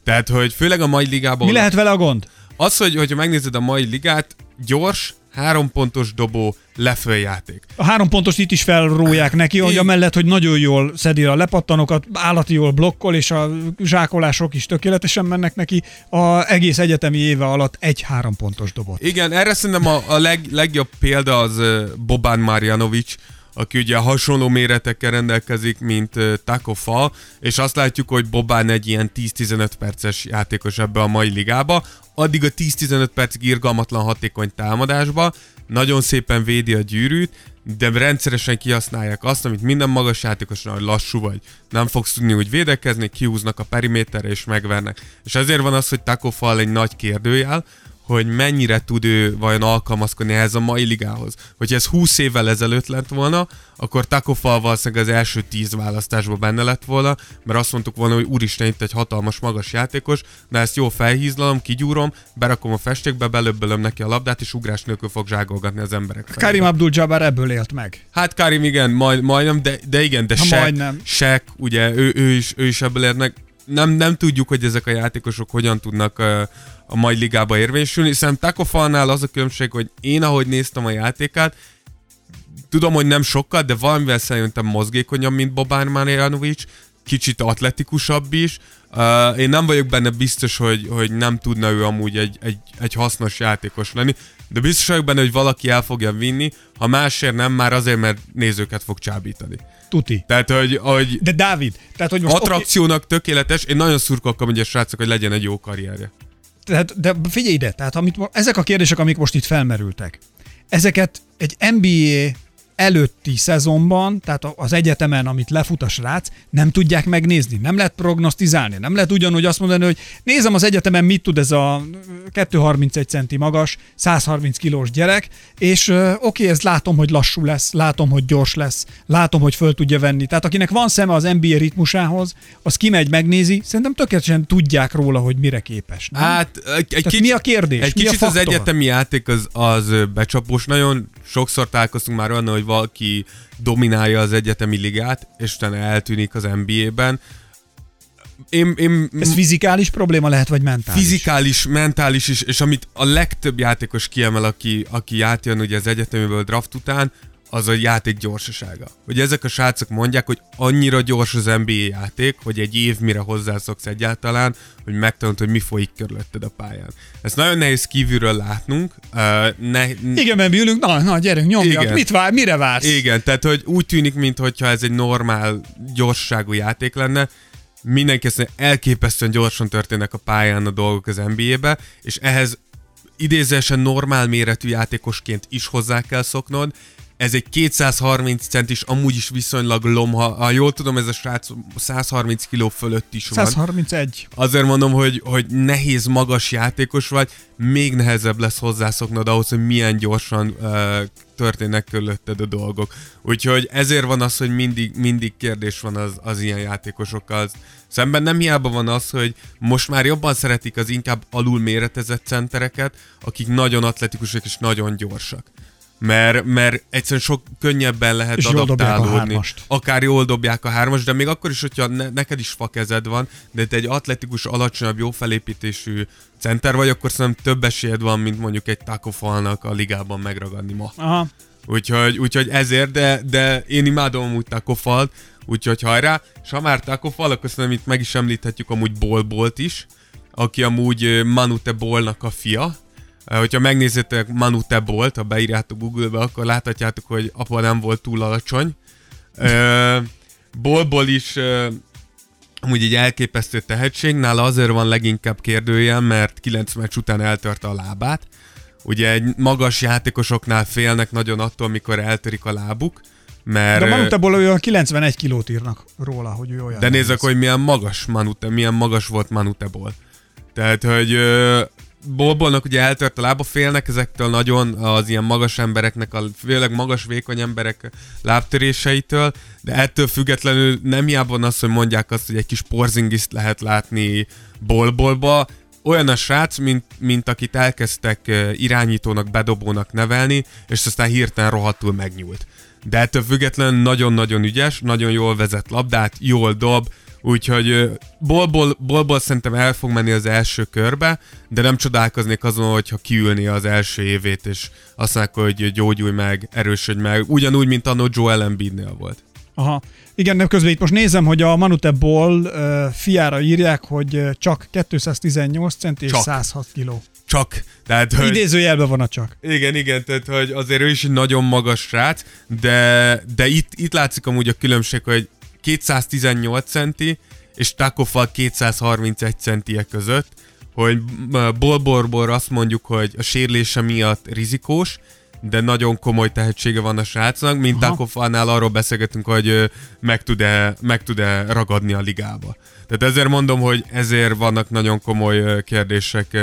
Tehát, hogy főleg a mai ligában... Mi lehet vele a gond? Az, hogy, hogyha megnézed a mai ligát, gyors, három pontos dobó, leföljáték. A három pontos itt is felróják neki, hogy amellett, hogy nagyon jól szedi a lepattanokat, állati jól blokkol, és a zsákolások is tökéletesen mennek neki, a egész egyetemi éve alatt egy három pontos dobot. Igen, erre szerintem a, a leg, legjobb példa az ö, Boban Marjanovic, aki ugye hasonló méretekkel rendelkezik, mint Taco Fall, és azt látjuk, hogy Bobán egy ilyen 10-15 perces játékos ebbe a mai ligába, addig a 10-15 percig irgalmatlan hatékony támadásba, nagyon szépen védi a gyűrűt, de rendszeresen kihasználják azt, amit minden magas játékosnál, hogy lassú vagy. Nem fogsz tudni úgy védekezni, kiúznak a periméterre és megvernek. És ezért van az, hogy Taco Fall egy nagy kérdőjel, hogy mennyire tud ő vajon alkalmazkodni ehhez a mai ligához. Hogyha ez 20 évvel ezelőtt lett volna, akkor Taco Fall valószínűleg az első 10 választásban benne lett volna, mert azt mondtuk volna, hogy úristen, itt egy hatalmas magas játékos, de ezt jól felhízlalom, kigyúrom, berakom a festékbe, belöbbölöm neki a labdát, és ugrás nélkül fog zságolgatni az emberek. Karim Abdul-Jabbar ebből élt meg. Hát Karim igen, majd, majdnem, de, de igen, de majdnem. Shaq, ugye ő, ő, is, ő is ebből érnek. Nem, nem tudjuk, hogy ezek a játékosok hogyan tudnak uh, a mai ligába érvényesülni, hiszen Taco Fallnál az a különbség, hogy én ahogy néztem a játékát, tudom, hogy nem sokkal, de valamivel szerintem mozgékonyabb, mint Boban Marjanovic, kicsit atletikusabb is. Uh, én nem vagyok benne biztos, hogy, hogy nem tudna ő amúgy egy, egy, egy hasznos játékos lenni, de biztos vagyok benne, hogy valaki el fogja vinni, ha másért nem, már azért, mert nézőket fog csábítani. Tuti. Tehát, hogy, hogy De Dávid, tehát hogy most... attrakciónak tökéletes, én nagyon szurkolok, hogy a srácok, hogy legyen egy jó karrierje. Tehát, de figyelj ide, tehát amit, ezek a kérdések, amik most itt felmerültek, ezeket egy NBA előtti szezonban, tehát a- az egyetemen, amit lefut a srác, nem tudják megnézni, nem lehet prognosztizálni, nem lehet ugyanúgy azt mondani, hogy nézem az egyetemen, mit tud ez a 231 centi magas, 130 kilós gyerek, és ö, oké, ezt látom, hogy lassú lesz, látom, hogy gyors lesz, látom, hogy föl tudja venni. Tehát akinek van szeme az NBA ritmusához, az kimegy, megnézi, szerintem tökéletesen tudják róla, hogy mire képes. Nem? Hát egy, egy Tehát mi a kérdés? Egy Mi a kicsit az faktor? egyetemi játék az, az becsapós. Nagyon sokszor találkoztunk már olyan, hogy valaki dominálja az egyetemi ligát, és utána eltűnik az NBA-ben. Én, én Ez fizikális probléma lehet, vagy mentális? fizikális, mentális is, és amit a legtöbb játékos kiemel, aki, aki átjön ugye az egyetemiből draft után, az a játék gyorsasága. Hogy ezek a srácok mondják, hogy annyira gyors az NBA játék, hogy egy év mire hozzászoksz egyáltalán, hogy megtanult, hogy mi folyik körülötted a pályán. Ezt nagyon nehéz kívülről látnunk. Uh, ne, Igen, mert mi ülünk, na, na, gyerünk, nyomjak, Igen. mit vár, mire vársz? igen, tehát hogy úgy tűnik, mintha ez egy normál gyorsaságú játék lenne, mindenki azt mondja, elképesztően gyorsan történnek a pályán a dolgok az NBA-be, és ehhez idézősen normál méretű játékosként is hozzá kell szoknod. Ez egy 230 centis, amúgy is viszonylag lomha. Ha jól tudom, ez a srác 130 kiló fölött is van. 131. Azért mondom, hogy, hogy nehéz, magas játékos vagy, még nehezebb lesz hozzászoknod ahhoz, hogy milyen gyorsan uh, történnek körülötted a dolgok. Úgyhogy ezért van az, hogy mindig, mindig kérdés van az, az ilyen játékosokkal. Szemben nem hiába van az, hogy most már jobban szeretik az inkább alul méretezett centereket, akik nagyon atletikusak és nagyon gyorsak. Mert, mert egyszerűen sok könnyebben lehet És jól adaptálódni. hármast. Akár jól dobják a hármas, de még akkor is, hogyha ne, neked is fakezed van, de te egy atletikus, alacsonyabb, jó felépítésű center vagy, akkor szerintem több esélyed van, mint mondjuk egy takofalnak a ligában megragadni ma. Aha. Úgyhogy, úgyhogy ezért, de, de én imádom amúgy takofalt, úgyhogy hajrá. És ha már takofal, akkor szerintem itt meg is említhetjük amúgy Bolbolt is, aki amúgy ö, Manu Tebolnak a fia. Ö, Hogyha megnézzétek Manu Tebolt, ha beírjátok Google-be, akkor láthatjátok, hogy apa nem volt túl alacsony. Ö, Bolból is ö, amúgy egy elképesztő tehetség, nála azért van leginkább kérdőjel, mert 9 meccs után eltörte a lábát. Ugye egy magas játékosoknál félnek nagyon attól, mikor eltörik a lábuk, mert... De Manuteból olyan 91 kilót írnak róla, hogy ő olyan. De nehéz. hogy milyen magas Manute, milyen magas volt Manuteból. Tehát, hogy Bolbolnak ugye eltört a lába, félnek ezektől nagyon az ilyen magas embereknek, a főleg magas vékony emberek lábtöréseitől, de ettől függetlenül nem hiába az, hogy mondják azt, hogy egy kis porzingiszt lehet látni Bolbolba, olyan a srác, mint, mint akit elkezdtek irányítónak, bedobónak nevelni, és aztán hirtelen rohadtul megnyúlt. De ettől függetlenül nagyon-nagyon ügyes, nagyon jól vezet labdát, jól dob, Úgyhogy bolból, bolból szerintem el fog menni az első körbe, de nem csodálkoznék azon, hogyha kiülni az első évét, és azt mondják, hogy gyógyulj meg, erősödj meg, ugyanúgy, mint annó Joel Embiidnél volt. Aha. Igen, nem közben itt most nézem, hogy a Manute Ball uh, fiára írják, hogy csak 218 cent és csak. 106 kiló. Csak. Tehát, hogy... Idézőjelben van a csak. Igen, igen, tehát hogy azért ő is egy nagyon magas srác, de, de itt, itt látszik amúgy a különbség, hogy 218 centi, és Takofal 231 centie között, hogy Bolborbor azt mondjuk, hogy a sérülése miatt rizikós, de nagyon komoly tehetsége van a srácnak, mint Takofalnál arról beszélgetünk, hogy meg tud-e, meg tud-e ragadni a ligába. Tehát ezért mondom, hogy ezért vannak nagyon komoly kérdések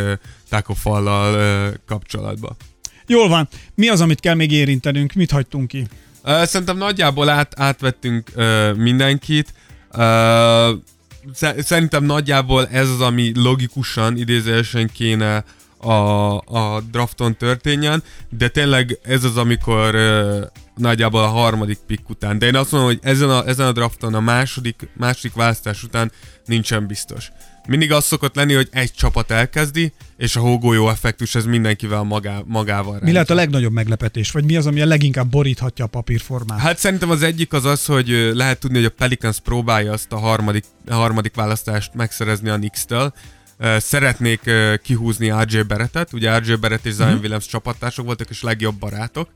Takofallal kapcsolatban. Jól van. Mi az, amit kell még érintenünk? Mit hagytunk ki? Szerintem nagyjából át, átvettünk uh, mindenkit. Uh, szerintem nagyjából ez az, ami logikusan, idézősen kéne a, a drafton történjen, de tényleg ez az, amikor uh, nagyjából a harmadik pick után. De én azt mondom, hogy ezen a, ezen a drafton a második, második választás után nincsen biztos mindig az szokott lenni, hogy egy csapat elkezdi, és a hógolyó effektus ez mindenkivel magá, magával Mi lehet a legnagyobb meglepetés, vagy mi az, ami a leginkább boríthatja a papírformát? Hát szerintem az egyik az az, hogy lehet tudni, hogy a Pelicans próbálja azt a harmadik, a harmadik választást megszerezni a Knicks-től, szeretnék kihúzni RJ Berettet, ugye RJ Barrett és Zion mm-hmm. Williams csapattársok voltak, és legjobb barátok,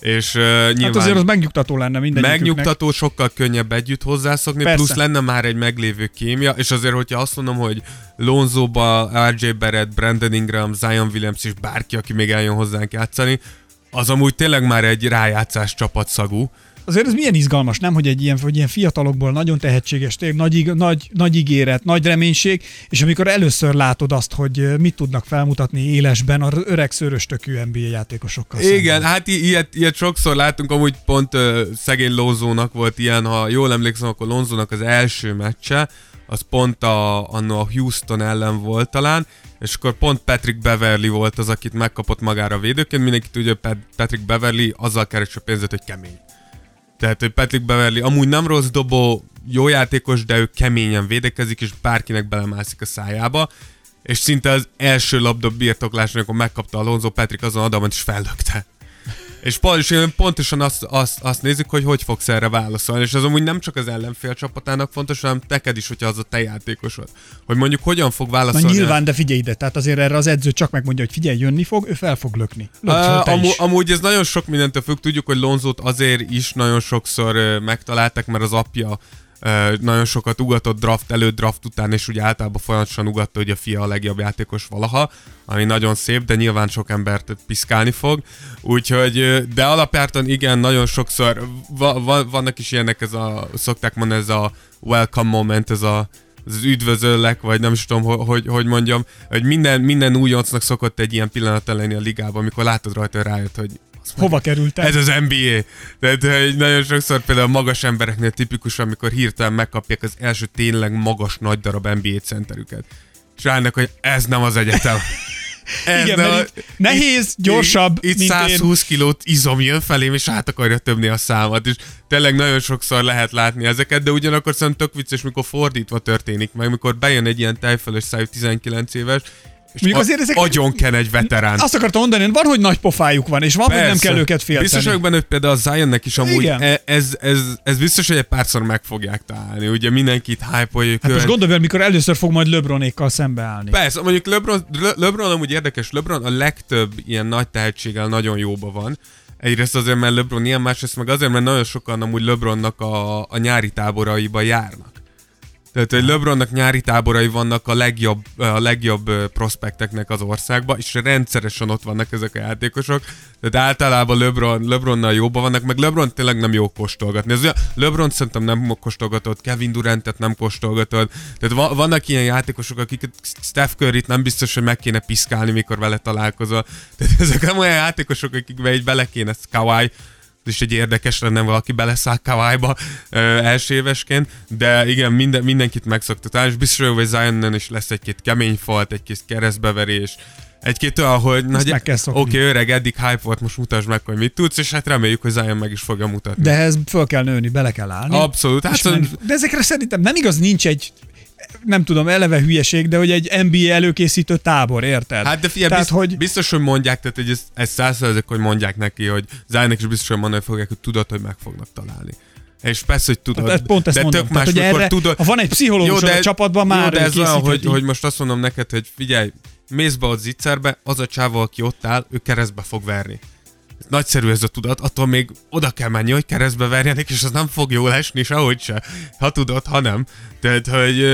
és uh, nyilván... Hát azért az megnyugtató lenne minden. Megnyugtató, sokkal könnyebb együtt hozzászokni, Persze. plusz lenne már egy meglévő kémia, és azért, hogyha azt mondom, hogy Lonzoba, RJ Barrett, Brandon Ingram, Zion Williams és bárki, aki még eljön hozzánk játszani, az amúgy tényleg már egy rájátszás csapatszagú azért ez milyen izgalmas, nem, hogy egy ilyen, hogy ilyen fiatalokból nagyon tehetséges, tényleg nagy, nagy, nagy ígéret, nagy reménység, és amikor először látod azt, hogy mit tudnak felmutatni élesben az öreg szöröstökű NBA játékosokkal Igen, szemben. hát i- ilyet, ilyet sokszor látunk, amúgy pont uh, szegény Lonzónak volt ilyen, ha jól emlékszem, akkor Lonzónak az első meccse, az pont a, a Houston ellen volt talán, és akkor pont Patrick Beverly volt az, akit megkapott magára védőként, mindenki tudja, Patrick Beverly azzal keres a pénzet, hogy kemény. Tehát, hogy Patrick Beverly amúgy nem rossz dobó, jó játékos, de ő keményen védekezik, és bárkinek belemászik a szájába. És szinte az első labda birtoklásnak, amikor megkapta Alonso, Patrick azon adamant is fellökte. És pontosan azt, azt, azt nézzük, hogy hogy fogsz erre válaszolni, és az amúgy nem csak az ellenfél csapatának fontos, hanem neked is, hogyha az a te játékosod. Hogy mondjuk hogyan fog válaszolni. Na nyilván, de figyelj ide, tehát azért erre az edző csak megmondja, hogy figyelj, jönni fog, ő fel fog lökni. uh, amú, amúgy ez nagyon sok mindentől függ, tudjuk, hogy Lonzót azért is nagyon sokszor uh, megtaláltak, mert az apja nagyon sokat ugatott draft előtt, draft után, és ugye általában folyamatosan ugatta, hogy a fia a legjobb játékos valaha, ami nagyon szép, de nyilván sok embert piszkálni fog. Úgyhogy, de alapjártan igen, nagyon sokszor va, va, vannak is ilyenek, ez a, szokták mondani, ez a welcome moment, ez a az üdvözöllek, vagy nem is tudom, hogy, hogy mondjam, hogy minden, minden újoncnak szokott egy ilyen pillanat lenni a ligában, amikor látod rajta rájött, hogy Hova kerültem? Ez az NBA. Tehát hogy nagyon sokszor például a magas embereknél tipikus, amikor hirtelen megkapják az első tényleg magas nagy darab NBA centerüket. És rájönnek, hogy ez nem az egyetem. Ez Igen, nem, mert itt nehéz, itt, gyorsabb, Itt, itt 120 én. kilót izom jön felém, és át akarja töbni a számat, és tényleg nagyon sokszor lehet látni ezeket, de ugyanakkor szerintem tök vicces, mikor fordítva történik meg, mikor bejön egy ilyen tejfölös szájú 19 éves, és Mondjuk azért ezek... Agyon ken egy veterán. Azt akartam mondani, van, hogy nagy pofájuk van, és van, Persze. hogy nem kell őket félteni. Biztos vagyok benne, hogy például a Zionnek is amúgy e- ez, ez, ez, biztos, hogy egy párszor meg fogják találni. Ugye mindenkit hype Hát most gondolj, mikor először fog majd LeBronékkal szembeállni. Persze, mondjuk LeBron, Le, LeBron amúgy érdekes, LeBron a legtöbb ilyen nagy tehetséggel nagyon jóba van. Egyrészt azért, mert LeBron ilyen, másrészt meg azért, mert nagyon sokan amúgy LeBronnak a, a nyári táboraiba járnak. Tehát, hogy LeBronnak nyári táborai vannak a legjobb, a legjobb prospekteknek az országban, és rendszeresen ott vannak ezek a játékosok. Tehát általában LeBron, LeBronnal jóban vannak, meg LeBron tényleg nem jó kóstolgatni. Ez LeBron szerintem nem kóstolgatott, Kevin Durantet nem kóstolgatott. Tehát vannak ilyen játékosok, akik Steph curry nem biztos, hogy meg kéne piszkálni, mikor vele találkozol. Tehát ezek nem olyan játékosok, akikbe egy bele kéne Kawai, is egy érdekes lenne, valaki beleszáll Kawai-ba első évesként, de igen, minden, mindenkit megszoktatál, és biztos, hogy Zionon is lesz egy-két kemény falt, egy-két keresztbeverés, egy-két olyan, hogy nagy, oké, okay, öreg, eddig hype volt, most mutasd meg, hogy mit tudsz, és hát reméljük, hogy Zion meg is fogja mutatni. De ehhez föl kell nőni, bele kell állni. Abszolút. Hát szóval... De ezekre szerintem nem igaz, nincs egy nem tudom, eleve hülyeség, de hogy egy NBA előkészítő tábor, érted? Hát de figyelj, tehát, biztos, hogy... biztos, hogy mondják, tehát hogy ez, százszerzek, hogy mondják neki, hogy Zájnek is biztos, hogy mondani fogják, hogy tudod, hogy meg fognak találni. És persze, hogy tudod. Hát, pont ezt de mondom. tök más, tehát, erre, tudod. Ha van egy pszichológus jó, de, a csapatban, már jó, de ez olyan, hogy, hogy, most azt mondom neked, hogy figyelj, mész be ott zicserbe, az a csávó, aki ott áll, ő keresztbe fog verni. Nagyszerű ez a tudat, attól még oda kell menni, hogy keresztbe verjenek, és az nem fog jól esni, ahogy se. Ha tudod, ha nem. Tehát, hogy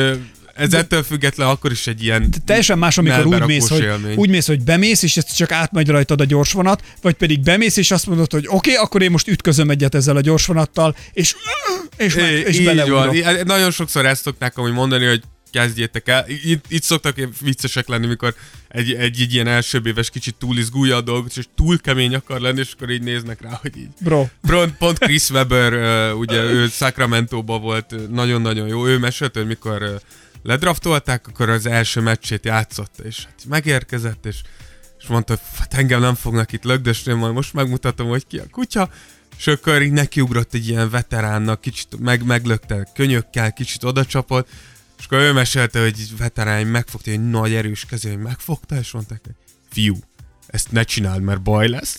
ez ettől független akkor is egy ilyen de Teljesen más, amikor úgy mész, hogy, úgy mész, hogy bemész, és ezt csak átmegy rajtad a gyorsvonat, vagy pedig bemész, és azt mondod, hogy oké, okay, akkor én most ütközöm egyet ezzel a gyorsvonattal, és, és, meg, és Így van. Nagyon sokszor ezt szokták amúgy mondani, hogy kezdjétek el. Itt, itt szoktak viccesek lenni, mikor egy, egy, egy ilyen első éves kicsit túl izgulja a dolgot, és túl kemény akar lenni, és akkor így néznek rá, hogy így. Bro. Pont, pont Chris Webber, ugye ő sacramento volt nagyon-nagyon jó. Ő mesélt, hogy mikor ledraftolták, akkor az első meccsét játszott, és hát megérkezett, és, és mondta, hogy hát engem nem fognak itt lögdösni, majd most megmutatom, hogy ki a kutya, és akkor így nekiugrott egy ilyen veteránnak, kicsit meg, meglökte könyökkel, kicsit odacsapott, és akkor ő mesélte, hogy veterán megfogta egy nagy erős kezé, hogy megfogta, és mondták, hogy fiú, ezt ne csináld, mert baj lesz.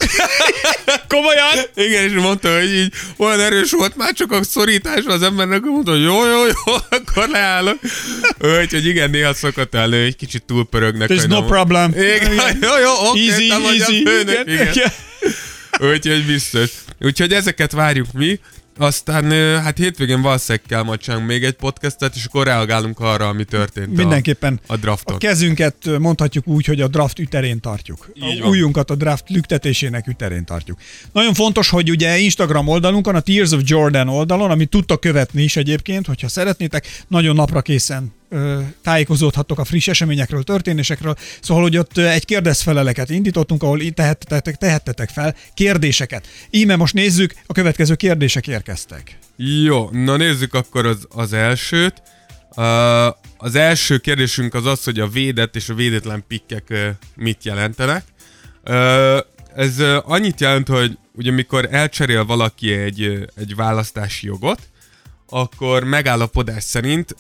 Komolyan? Igen, és mondta, hogy így olyan erős volt már csak a szorítás az embernek, mondta, hogy jó, jó, jó, akkor leállok. Úgyhogy igen, néha szokott elő, egy kicsit túlpörögnek. There's no problem. Igen, jó, jó, oké, easy, easy. Főnök, igen. igen. Úgyhogy biztos. Úgyhogy ezeket várjuk mi. Aztán hát hétvégén valószínűleg kell majd csinálunk még egy podcastet, és akkor reagálunk arra, ami történt Mindenképpen a, a drafton. A kezünket mondhatjuk úgy, hogy a draft üterén tartjuk. Így a újunkat a draft lüktetésének üterén tartjuk. Nagyon fontos, hogy ugye Instagram oldalunkon, a Tears of Jordan oldalon, amit tudtak követni is egyébként, hogyha szeretnétek, nagyon napra készen tájékozódhattok a friss eseményekről, történésekről. Szóval, hogy ott egy kérdezfeleleket indítottunk, ahol tehettetek, tehettetek fel kérdéseket. Íme most nézzük, a következő kérdések érkeztek. Jó, na nézzük akkor az, az elsőt. Uh, az első kérdésünk az az, hogy a védett és a védetlen pikkek uh, mit jelentenek. Uh, ez annyit jelent, hogy ugye mikor elcserél valaki egy, egy választási jogot, akkor megállapodás szerint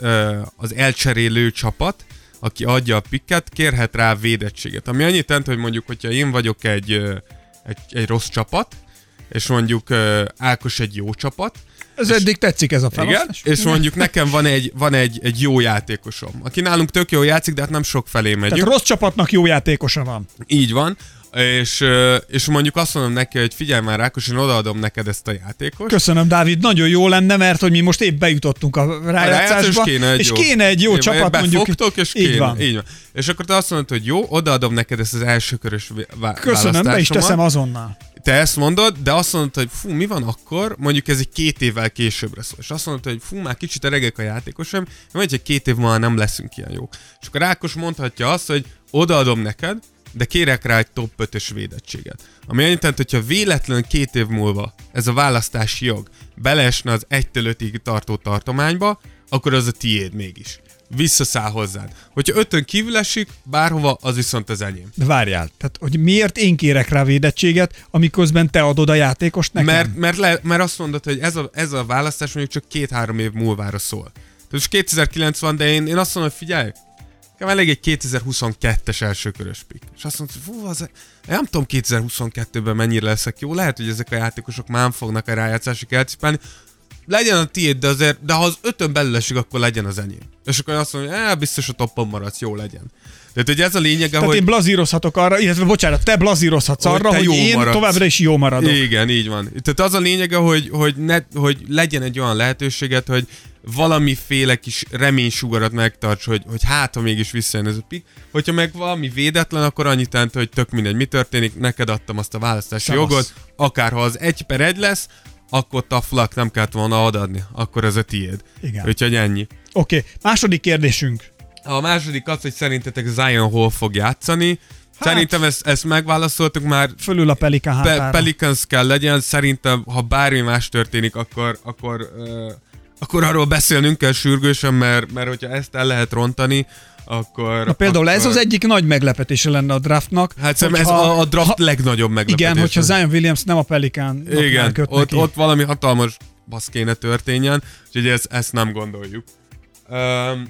az elcserélő csapat, aki adja a pikket, kérhet rá védettséget. Ami annyit jelent, hogy mondjuk, hogyha én vagyok egy, egy, egy rossz csapat, és mondjuk Ákos egy jó csapat, ez és, eddig tetszik ez a felosztás. Igen, és mondjuk nekem van egy, van egy, egy jó játékosom, aki nálunk tök jó játszik, de hát nem sok felé megyünk. Tehát rossz csapatnak jó játékosa van. Így van és, és mondjuk azt mondom neki, hogy figyelj már Rákos, én odaadom neked ezt a játékot. Köszönöm, Dávid, nagyon jó lenne, mert hogy mi most épp bejutottunk a rájátszásba, a kéne egy és jó, kéne egy jó csapat, mondjuk. És így kéne, van. Így van. És akkor te azt mondod, hogy jó, odaadom neked ezt az első körös vá- Köszönöm, be is teszem azonnal. Te ezt mondod, de azt mondod, hogy fú, mi van akkor, mondjuk ez egy két évvel későbbre szól. És azt mondod, hogy fú, már kicsit eregek a játékosom, vagy hogy két év múlva nem leszünk ilyen jók. És akkor Rákos mondhatja azt, hogy odaadom neked, de kérek rá egy top 5-ös védettséget. Ami annyit jelent, hogyha véletlen két év múlva ez a választási jog beleesne az 1-től 5-ig tartó tartományba, akkor az a tiéd mégis. Visszaszáll hozzád. Hogyha ötön kívül esik, bárhova, az viszont az enyém. De várjál, tehát hogy miért én kérek rá védettséget, amiközben te adod a játékost nekem? Mert, mert, le, mert azt mondod, hogy ez a, ez a választás mondjuk csak két-három év múlvára szól. Tehát most 2009 van, de én, én azt mondom, hogy figyelj, elég egy 2022-es elsőkörös pick. És azt mondta, fú, az, nem tudom 2022-ben mennyire leszek jó, lehet, hogy ezek a játékosok már fognak a rájátszásig elcipelni. Legyen a tiéd, de azért, de ha az ötön belül esik, akkor legyen az enyém. És akkor azt mondja, hogy biztos a toppon maradsz, jó legyen. Tehát, hogy ez a lényege, Tehát hogy... én blazírozhatok arra, illetve bocsánat, te blazírozhatsz arra, hogy, hogy én maradsz. továbbra is jó maradok. Igen, így van. Tehát az a lényege, hogy, hogy, ne, hogy legyen egy olyan lehetőséget, hogy valamiféle kis reménysugarat megtarts, hogy, hogy hát, ha mégis visszajön ez a pik. Hogyha meg valami védetlen, akkor annyit jelent, hogy tök mindegy, mi történik, neked adtam azt a választási Savasz. jogot, akár ha az egy per egy lesz, akkor taflak nem kellett volna adni, akkor ez a tiéd. Igen. Úgyhogy ennyi. Oké, okay. második kérdésünk. A második az, hogy szerintetek Zion hol fog játszani. Hát- Szerintem ezt, ezt megválaszoltuk már. Fölül a Pelikan Pe- hátára. Pelicans kell legyen, szerintem ha bármi más történik, akkor, akkor, uh, akkor arról beszélnünk kell sürgősen, mert, mert hogyha ezt el lehet rontani, akkor... Na például akkor... ez az egyik nagy meglepetése lenne a draftnak. Hát szerintem ez a, a draft ha, legnagyobb meglepetés. Igen, hogyha Zion Williams nem a Pelikán Igen, ott, ki. ott valami hatalmas basz kéne történjen, úgyhogy ezt, ezt nem gondoljuk. Um,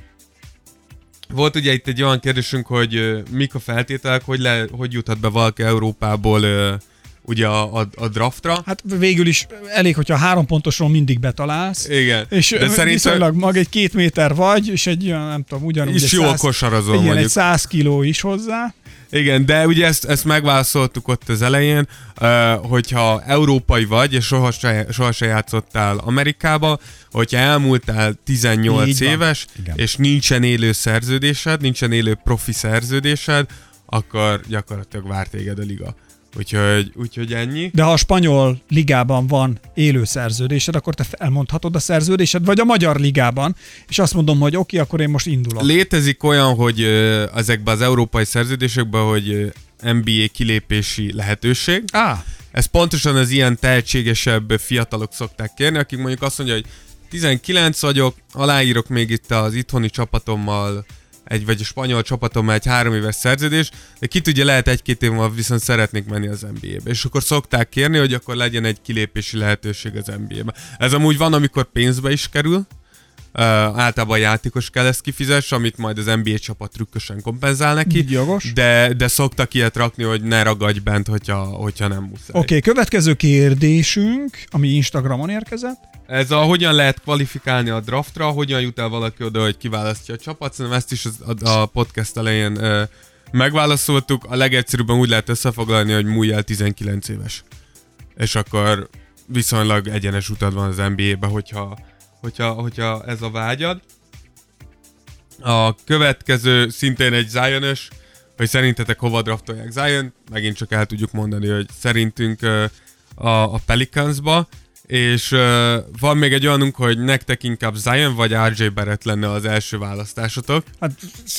volt ugye itt egy olyan kérdésünk, hogy uh, mik a feltételek, hogy, le, hogy juthat be valaki Európából uh, ugye a, a, a draftra. Hát végül is elég, hogyha három pontosról mindig betalálsz. Igen, És de szerintem viszonylag mag egy két méter vagy, és egy olyan, nem tudom, ugyanúgy egy jól száz- kosarazol igen, mondjuk. egy 100 kiló is hozzá. Igen, de ugye ezt, ezt megválaszoltuk ott az elején, hogyha európai vagy, és soha se, soha se játszottál Amerikába, hogyha elmúltál 18 Így van. éves, Igen. és nincsen élő szerződésed, nincsen élő profi szerződésed, akkor gyakorlatilag vár téged a liga. Úgyhogy, úgyhogy ennyi. De ha a spanyol ligában van élő szerződésed, akkor te elmondhatod a szerződésed, vagy a magyar ligában, és azt mondom, hogy oké, akkor én most indulok. Létezik olyan, hogy ezekben az európai szerződésekben, hogy NBA kilépési lehetőség, Á, Ez pontosan az ilyen tehetségesebb fiatalok szokták kérni, akik mondjuk azt mondja, hogy 19 vagyok, aláírok még itt az itthoni csapatommal, egy vagy a spanyol csapatommal egy három éves szerződés, de ki tudja, lehet egy-két év múlva viszont szeretnék menni az NBA-be. És akkor szokták kérni, hogy akkor legyen egy kilépési lehetőség az NBA-be. Ez amúgy van, amikor pénzbe is kerül, Uh, általában a játékos kell ezt kifizesse, amit majd az NBA csapat trükkösen kompenzál neki. Jogos. De, de szoktak ilyet rakni, hogy ne ragadj bent, hogyha, hogyha nem muszáj. oké, okay, következő kérdésünk, ami Instagramon érkezett. Ez a hogyan lehet kvalifikálni a draftra, hogyan jut el valaki oda, hogy kiválasztja a csapat. Szerintem ezt is a, a podcast elején ö, megválaszoltuk. A legegyszerűbben úgy lehet összefoglalni, hogy múlj el 19 éves. És akkor viszonylag egyenes utad van az NBA-be, hogyha, hogyha, hogyha ez a vágyad. A következő szintén egy zion hogy szerintetek hova draftolják Zion, megint csak el tudjuk mondani, hogy szerintünk a, a Pelicansba, és uh, van még egy olyanunk, hogy nektek inkább Zion vagy RJ Barrett lenne az első választásotok. Hát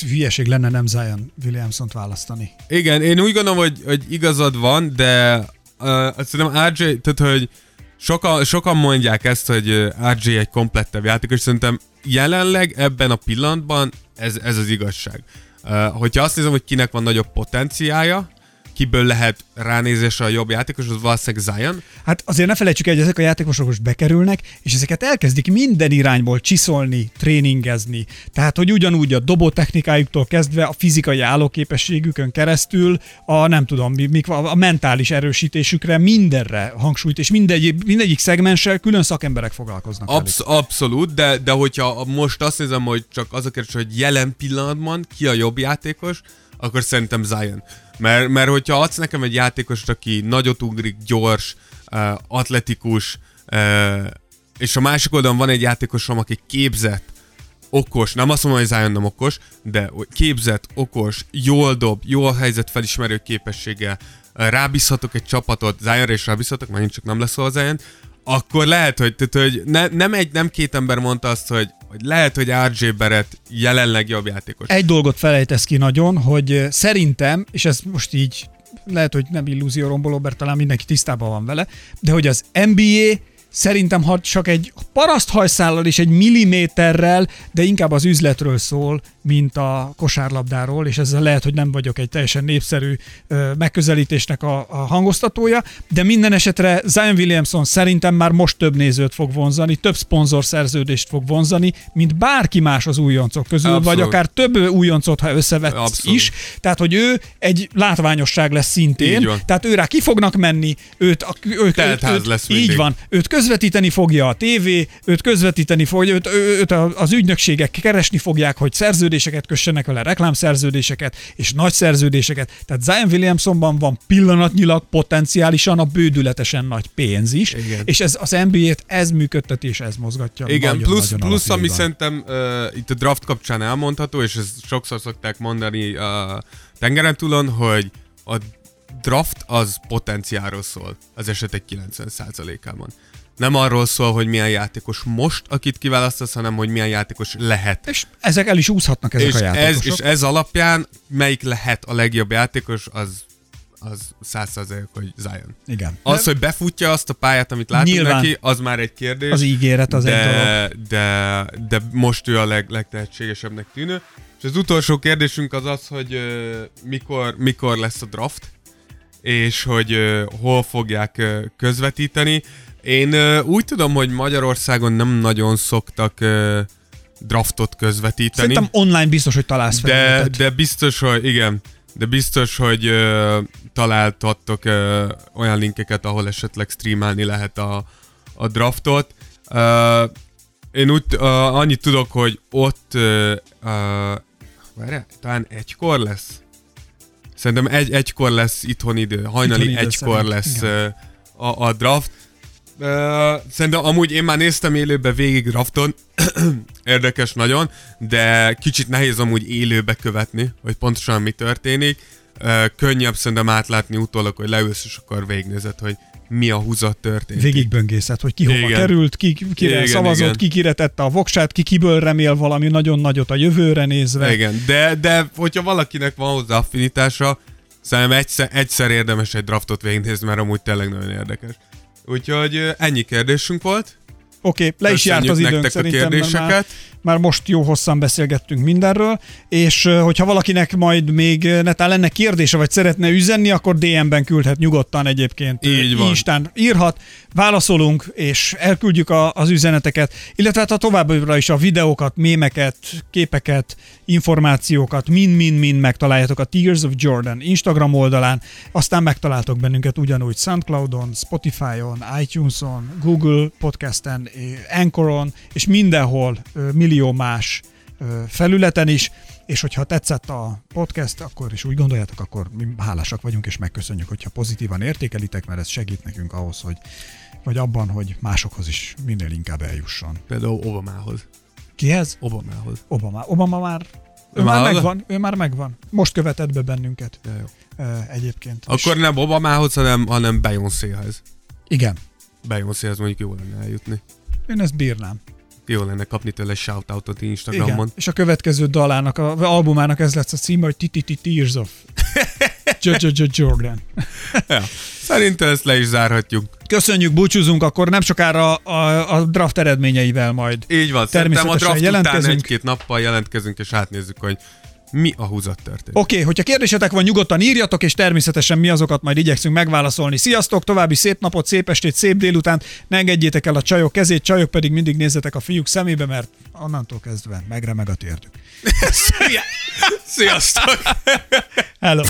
hülyeség lenne nem Zion Williamson-t választani. Igen, én úgy gondolom, hogy, hogy igazad van, de uh, azt szerintem RJ, tehát hogy sokan, sokan mondják ezt, hogy RJ egy komplettebb játékos, szerintem jelenleg ebben a pillanatban ez, ez az igazság. Uh, hogyha azt nézem, hogy kinek van nagyobb potenciája, kiből lehet ránézésre a jobb játékos, az valószínűleg Zion. Hát azért ne felejtsük el, hogy ezek a játékosok most bekerülnek, és ezeket elkezdik minden irányból csiszolni, tréningezni. Tehát, hogy ugyanúgy a dobó technikájuktól kezdve a fizikai állóképességükön keresztül a nem tudom, mi- mik, a mentális erősítésükre, mindenre hangsúlyt, és mindegyik, mindegyik szegmenssel külön szakemberek foglalkoznak. Absz- abszolút, de, de hogyha most azt nézem, hogy csak az a kérdés, hogy jelen pillanatban ki a jobb játékos, akkor szerintem Zion. Mert, mert hogyha adsz nekem egy játékost, aki nagyot ugrik, gyors, uh, atletikus, és a másik oldalon van egy játékosom, aki képzett, okos, nem azt mondom, hogy Zion nem okos, de képzett, okos, jól dob, jó a helyzet felismerő képessége, rábízhatok egy csapatot, Zionra is rábízhatok, megint csak nem lesz Zion, akkor lehet, hogy, tehát, hogy ne, nem egy, nem két ember mondta azt, hogy, hogy lehet, hogy RJ Barrett jelenleg jobb játékos. Egy dolgot felejtesz ki nagyon, hogy szerintem, és ez most így lehet, hogy nem illúzió romboló, mert talán mindenki tisztában van vele, de hogy az NBA szerintem ha csak egy paraszthajszállal és egy milliméterrel, de inkább az üzletről szól, mint a kosárlabdáról, és ezzel lehet, hogy nem vagyok egy teljesen népszerű megközelítésnek a, a hangoztatója, de minden esetre Zion Williamson szerintem már most több nézőt fog vonzani, több szponzor szerződést fog vonzani, mint bárki más az újoncok közül, Abszolút. vagy akár több újoncot, ha összevetsz Abszolút. is. Tehát, hogy ő egy látványosság lesz szintén, Így tehát ő rá ki fognak menni, őt, a, őt, Teltház őt, lesz Így mindig. van. Őt közvetíteni fogja a tévé, őt közvetíteni fogja, őt, őt az ügynökségek keresni fogják, hogy szerződést szerződéseket kössenek vele, reklámszerződéseket és nagy szerződéseket. Tehát Zion Williamsonban van pillanatnyilag potenciálisan a bődületesen nagy pénz is, Igen. és ez az NBA-t ez működteti és ez mozgatja. Igen, nagyon, plusz, nagyon plusz ami szerintem uh, itt a draft kapcsán elmondható, és ezt sokszor szokták mondani a tengeren túlon, hogy a draft az potenciáról szól az esetek 90%-ában. Nem arról szól, hogy milyen játékos most, akit kiválasztasz, hanem hogy milyen játékos lehet. És ezek el is úszhatnak ezek és a játékosok. Ez, és ez alapján melyik lehet a legjobb játékos, az az százszerzők, hogy Zion. Igen. Az, hogy befutja azt a pályát, amit látunk Nyilván neki, az már egy kérdés. Az ígéret az de, egy dolog. De, de most ő a leg, legtehetségesebbnek tűnő. És az utolsó kérdésünk az az, hogy uh, mikor, mikor lesz a draft, és hogy uh, hol fogják uh, közvetíteni. Én uh, úgy tudom, hogy Magyarországon nem nagyon szoktak uh, draftot közvetíteni. Szerintem online biztos, hogy találsz de, de biztos, hogy igen, de biztos, hogy uh, találtattok uh, olyan linkeket, ahol esetleg streamálni lehet a, a draftot. Uh, én úgy uh, annyit tudok, hogy ott uh, uh, várjál, talán egykor lesz? Szerintem egy, egykor lesz itthon idő, hajnali itthon idő egykor szerint. lesz uh, a, a draft. Szerintem amúgy én már néztem élőbe végig drafton, érdekes nagyon, de kicsit nehéz amúgy élőbe követni, hogy pontosan mi történik. Könnyebb szerintem átlátni utólag, hogy leülsz, és akkor végignézed, hogy mi a húzat történt. Végigböngészet, hogy ki hova igen. került, ki kire igen, szavazott, igen. ki kire tette a voksát, ki kiből remél valami nagyon nagyot a jövőre nézve. Igen, de, de hogyha valakinek van hozzá affinitása, szerintem egyszer, egyszer érdemes egy draftot végignézni, mert amúgy tényleg nagyon érdekes. Úgyhogy ennyi kérdésünk volt. Oké, okay, le is járt az időnk szerintem, a már, már most jó hosszan beszélgettünk mindenről, és hogyha valakinek majd még netán lenne kérdése, vagy szeretne üzenni, akkor DM-ben küldhet nyugodtan egyébként. Így van. Instán írhat, válaszolunk, és elküldjük a, az üzeneteket, illetve hát a továbbra is a videókat, mémeket, képeket, információkat, mind-mind-mind megtaláljátok a Tears of Jordan Instagram oldalán, aztán megtaláltok bennünket ugyanúgy Soundcloudon, Spotify-on, iTunes-on, Google Podcasten, Anchoron, és mindenhol millió más felületen is, és hogyha tetszett a podcast, akkor is úgy gondoljátok, akkor mi hálásak vagyunk, és megköszönjük, hogyha pozitívan értékelitek, mert ez segít nekünk ahhoz, hogy vagy abban, hogy másokhoz is minél inkább eljusson. Például Obamához. Kihez? Obamához. Obama, Obama már, ő, már, már megvan, ő már megvan. Most követett be bennünket. Ja, jó. Egyébként. Akkor és... nem Obamához, hanem, hanem Beyoncéhez. Igen. Beyoncéhez mondjuk jó lenne eljutni. Én ezt bírnám. Jó lenne kapni tőle shoutoutot Instagramon. Igen. És a következő dalának, a albumának ez lesz a címe, hogy Titi Tears of Jordan. ja. Szerintem ezt le is zárhatjuk. Köszönjük, búcsúzunk, akkor nem sokára a, a draft eredményeivel majd. Így van, természetesen a draft jelentkezünk. után egy-két nappal jelentkezünk, és átnézzük, hogy mi a húzat történt. Oké, okay, hogyha kérdésetek van, nyugodtan írjatok, és természetesen mi azokat majd igyekszünk megválaszolni. Sziasztok, további szép napot, szép estét, szép délután, ne engedjétek el a csajok kezét, csajok pedig mindig nézzetek a fiúk szemébe, mert onnantól kezdve megremeg a térdük. Sziasztok! Hello.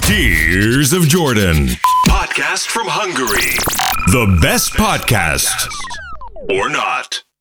Tears of Jordan. Podcast from Hungary. The best podcast. Or not.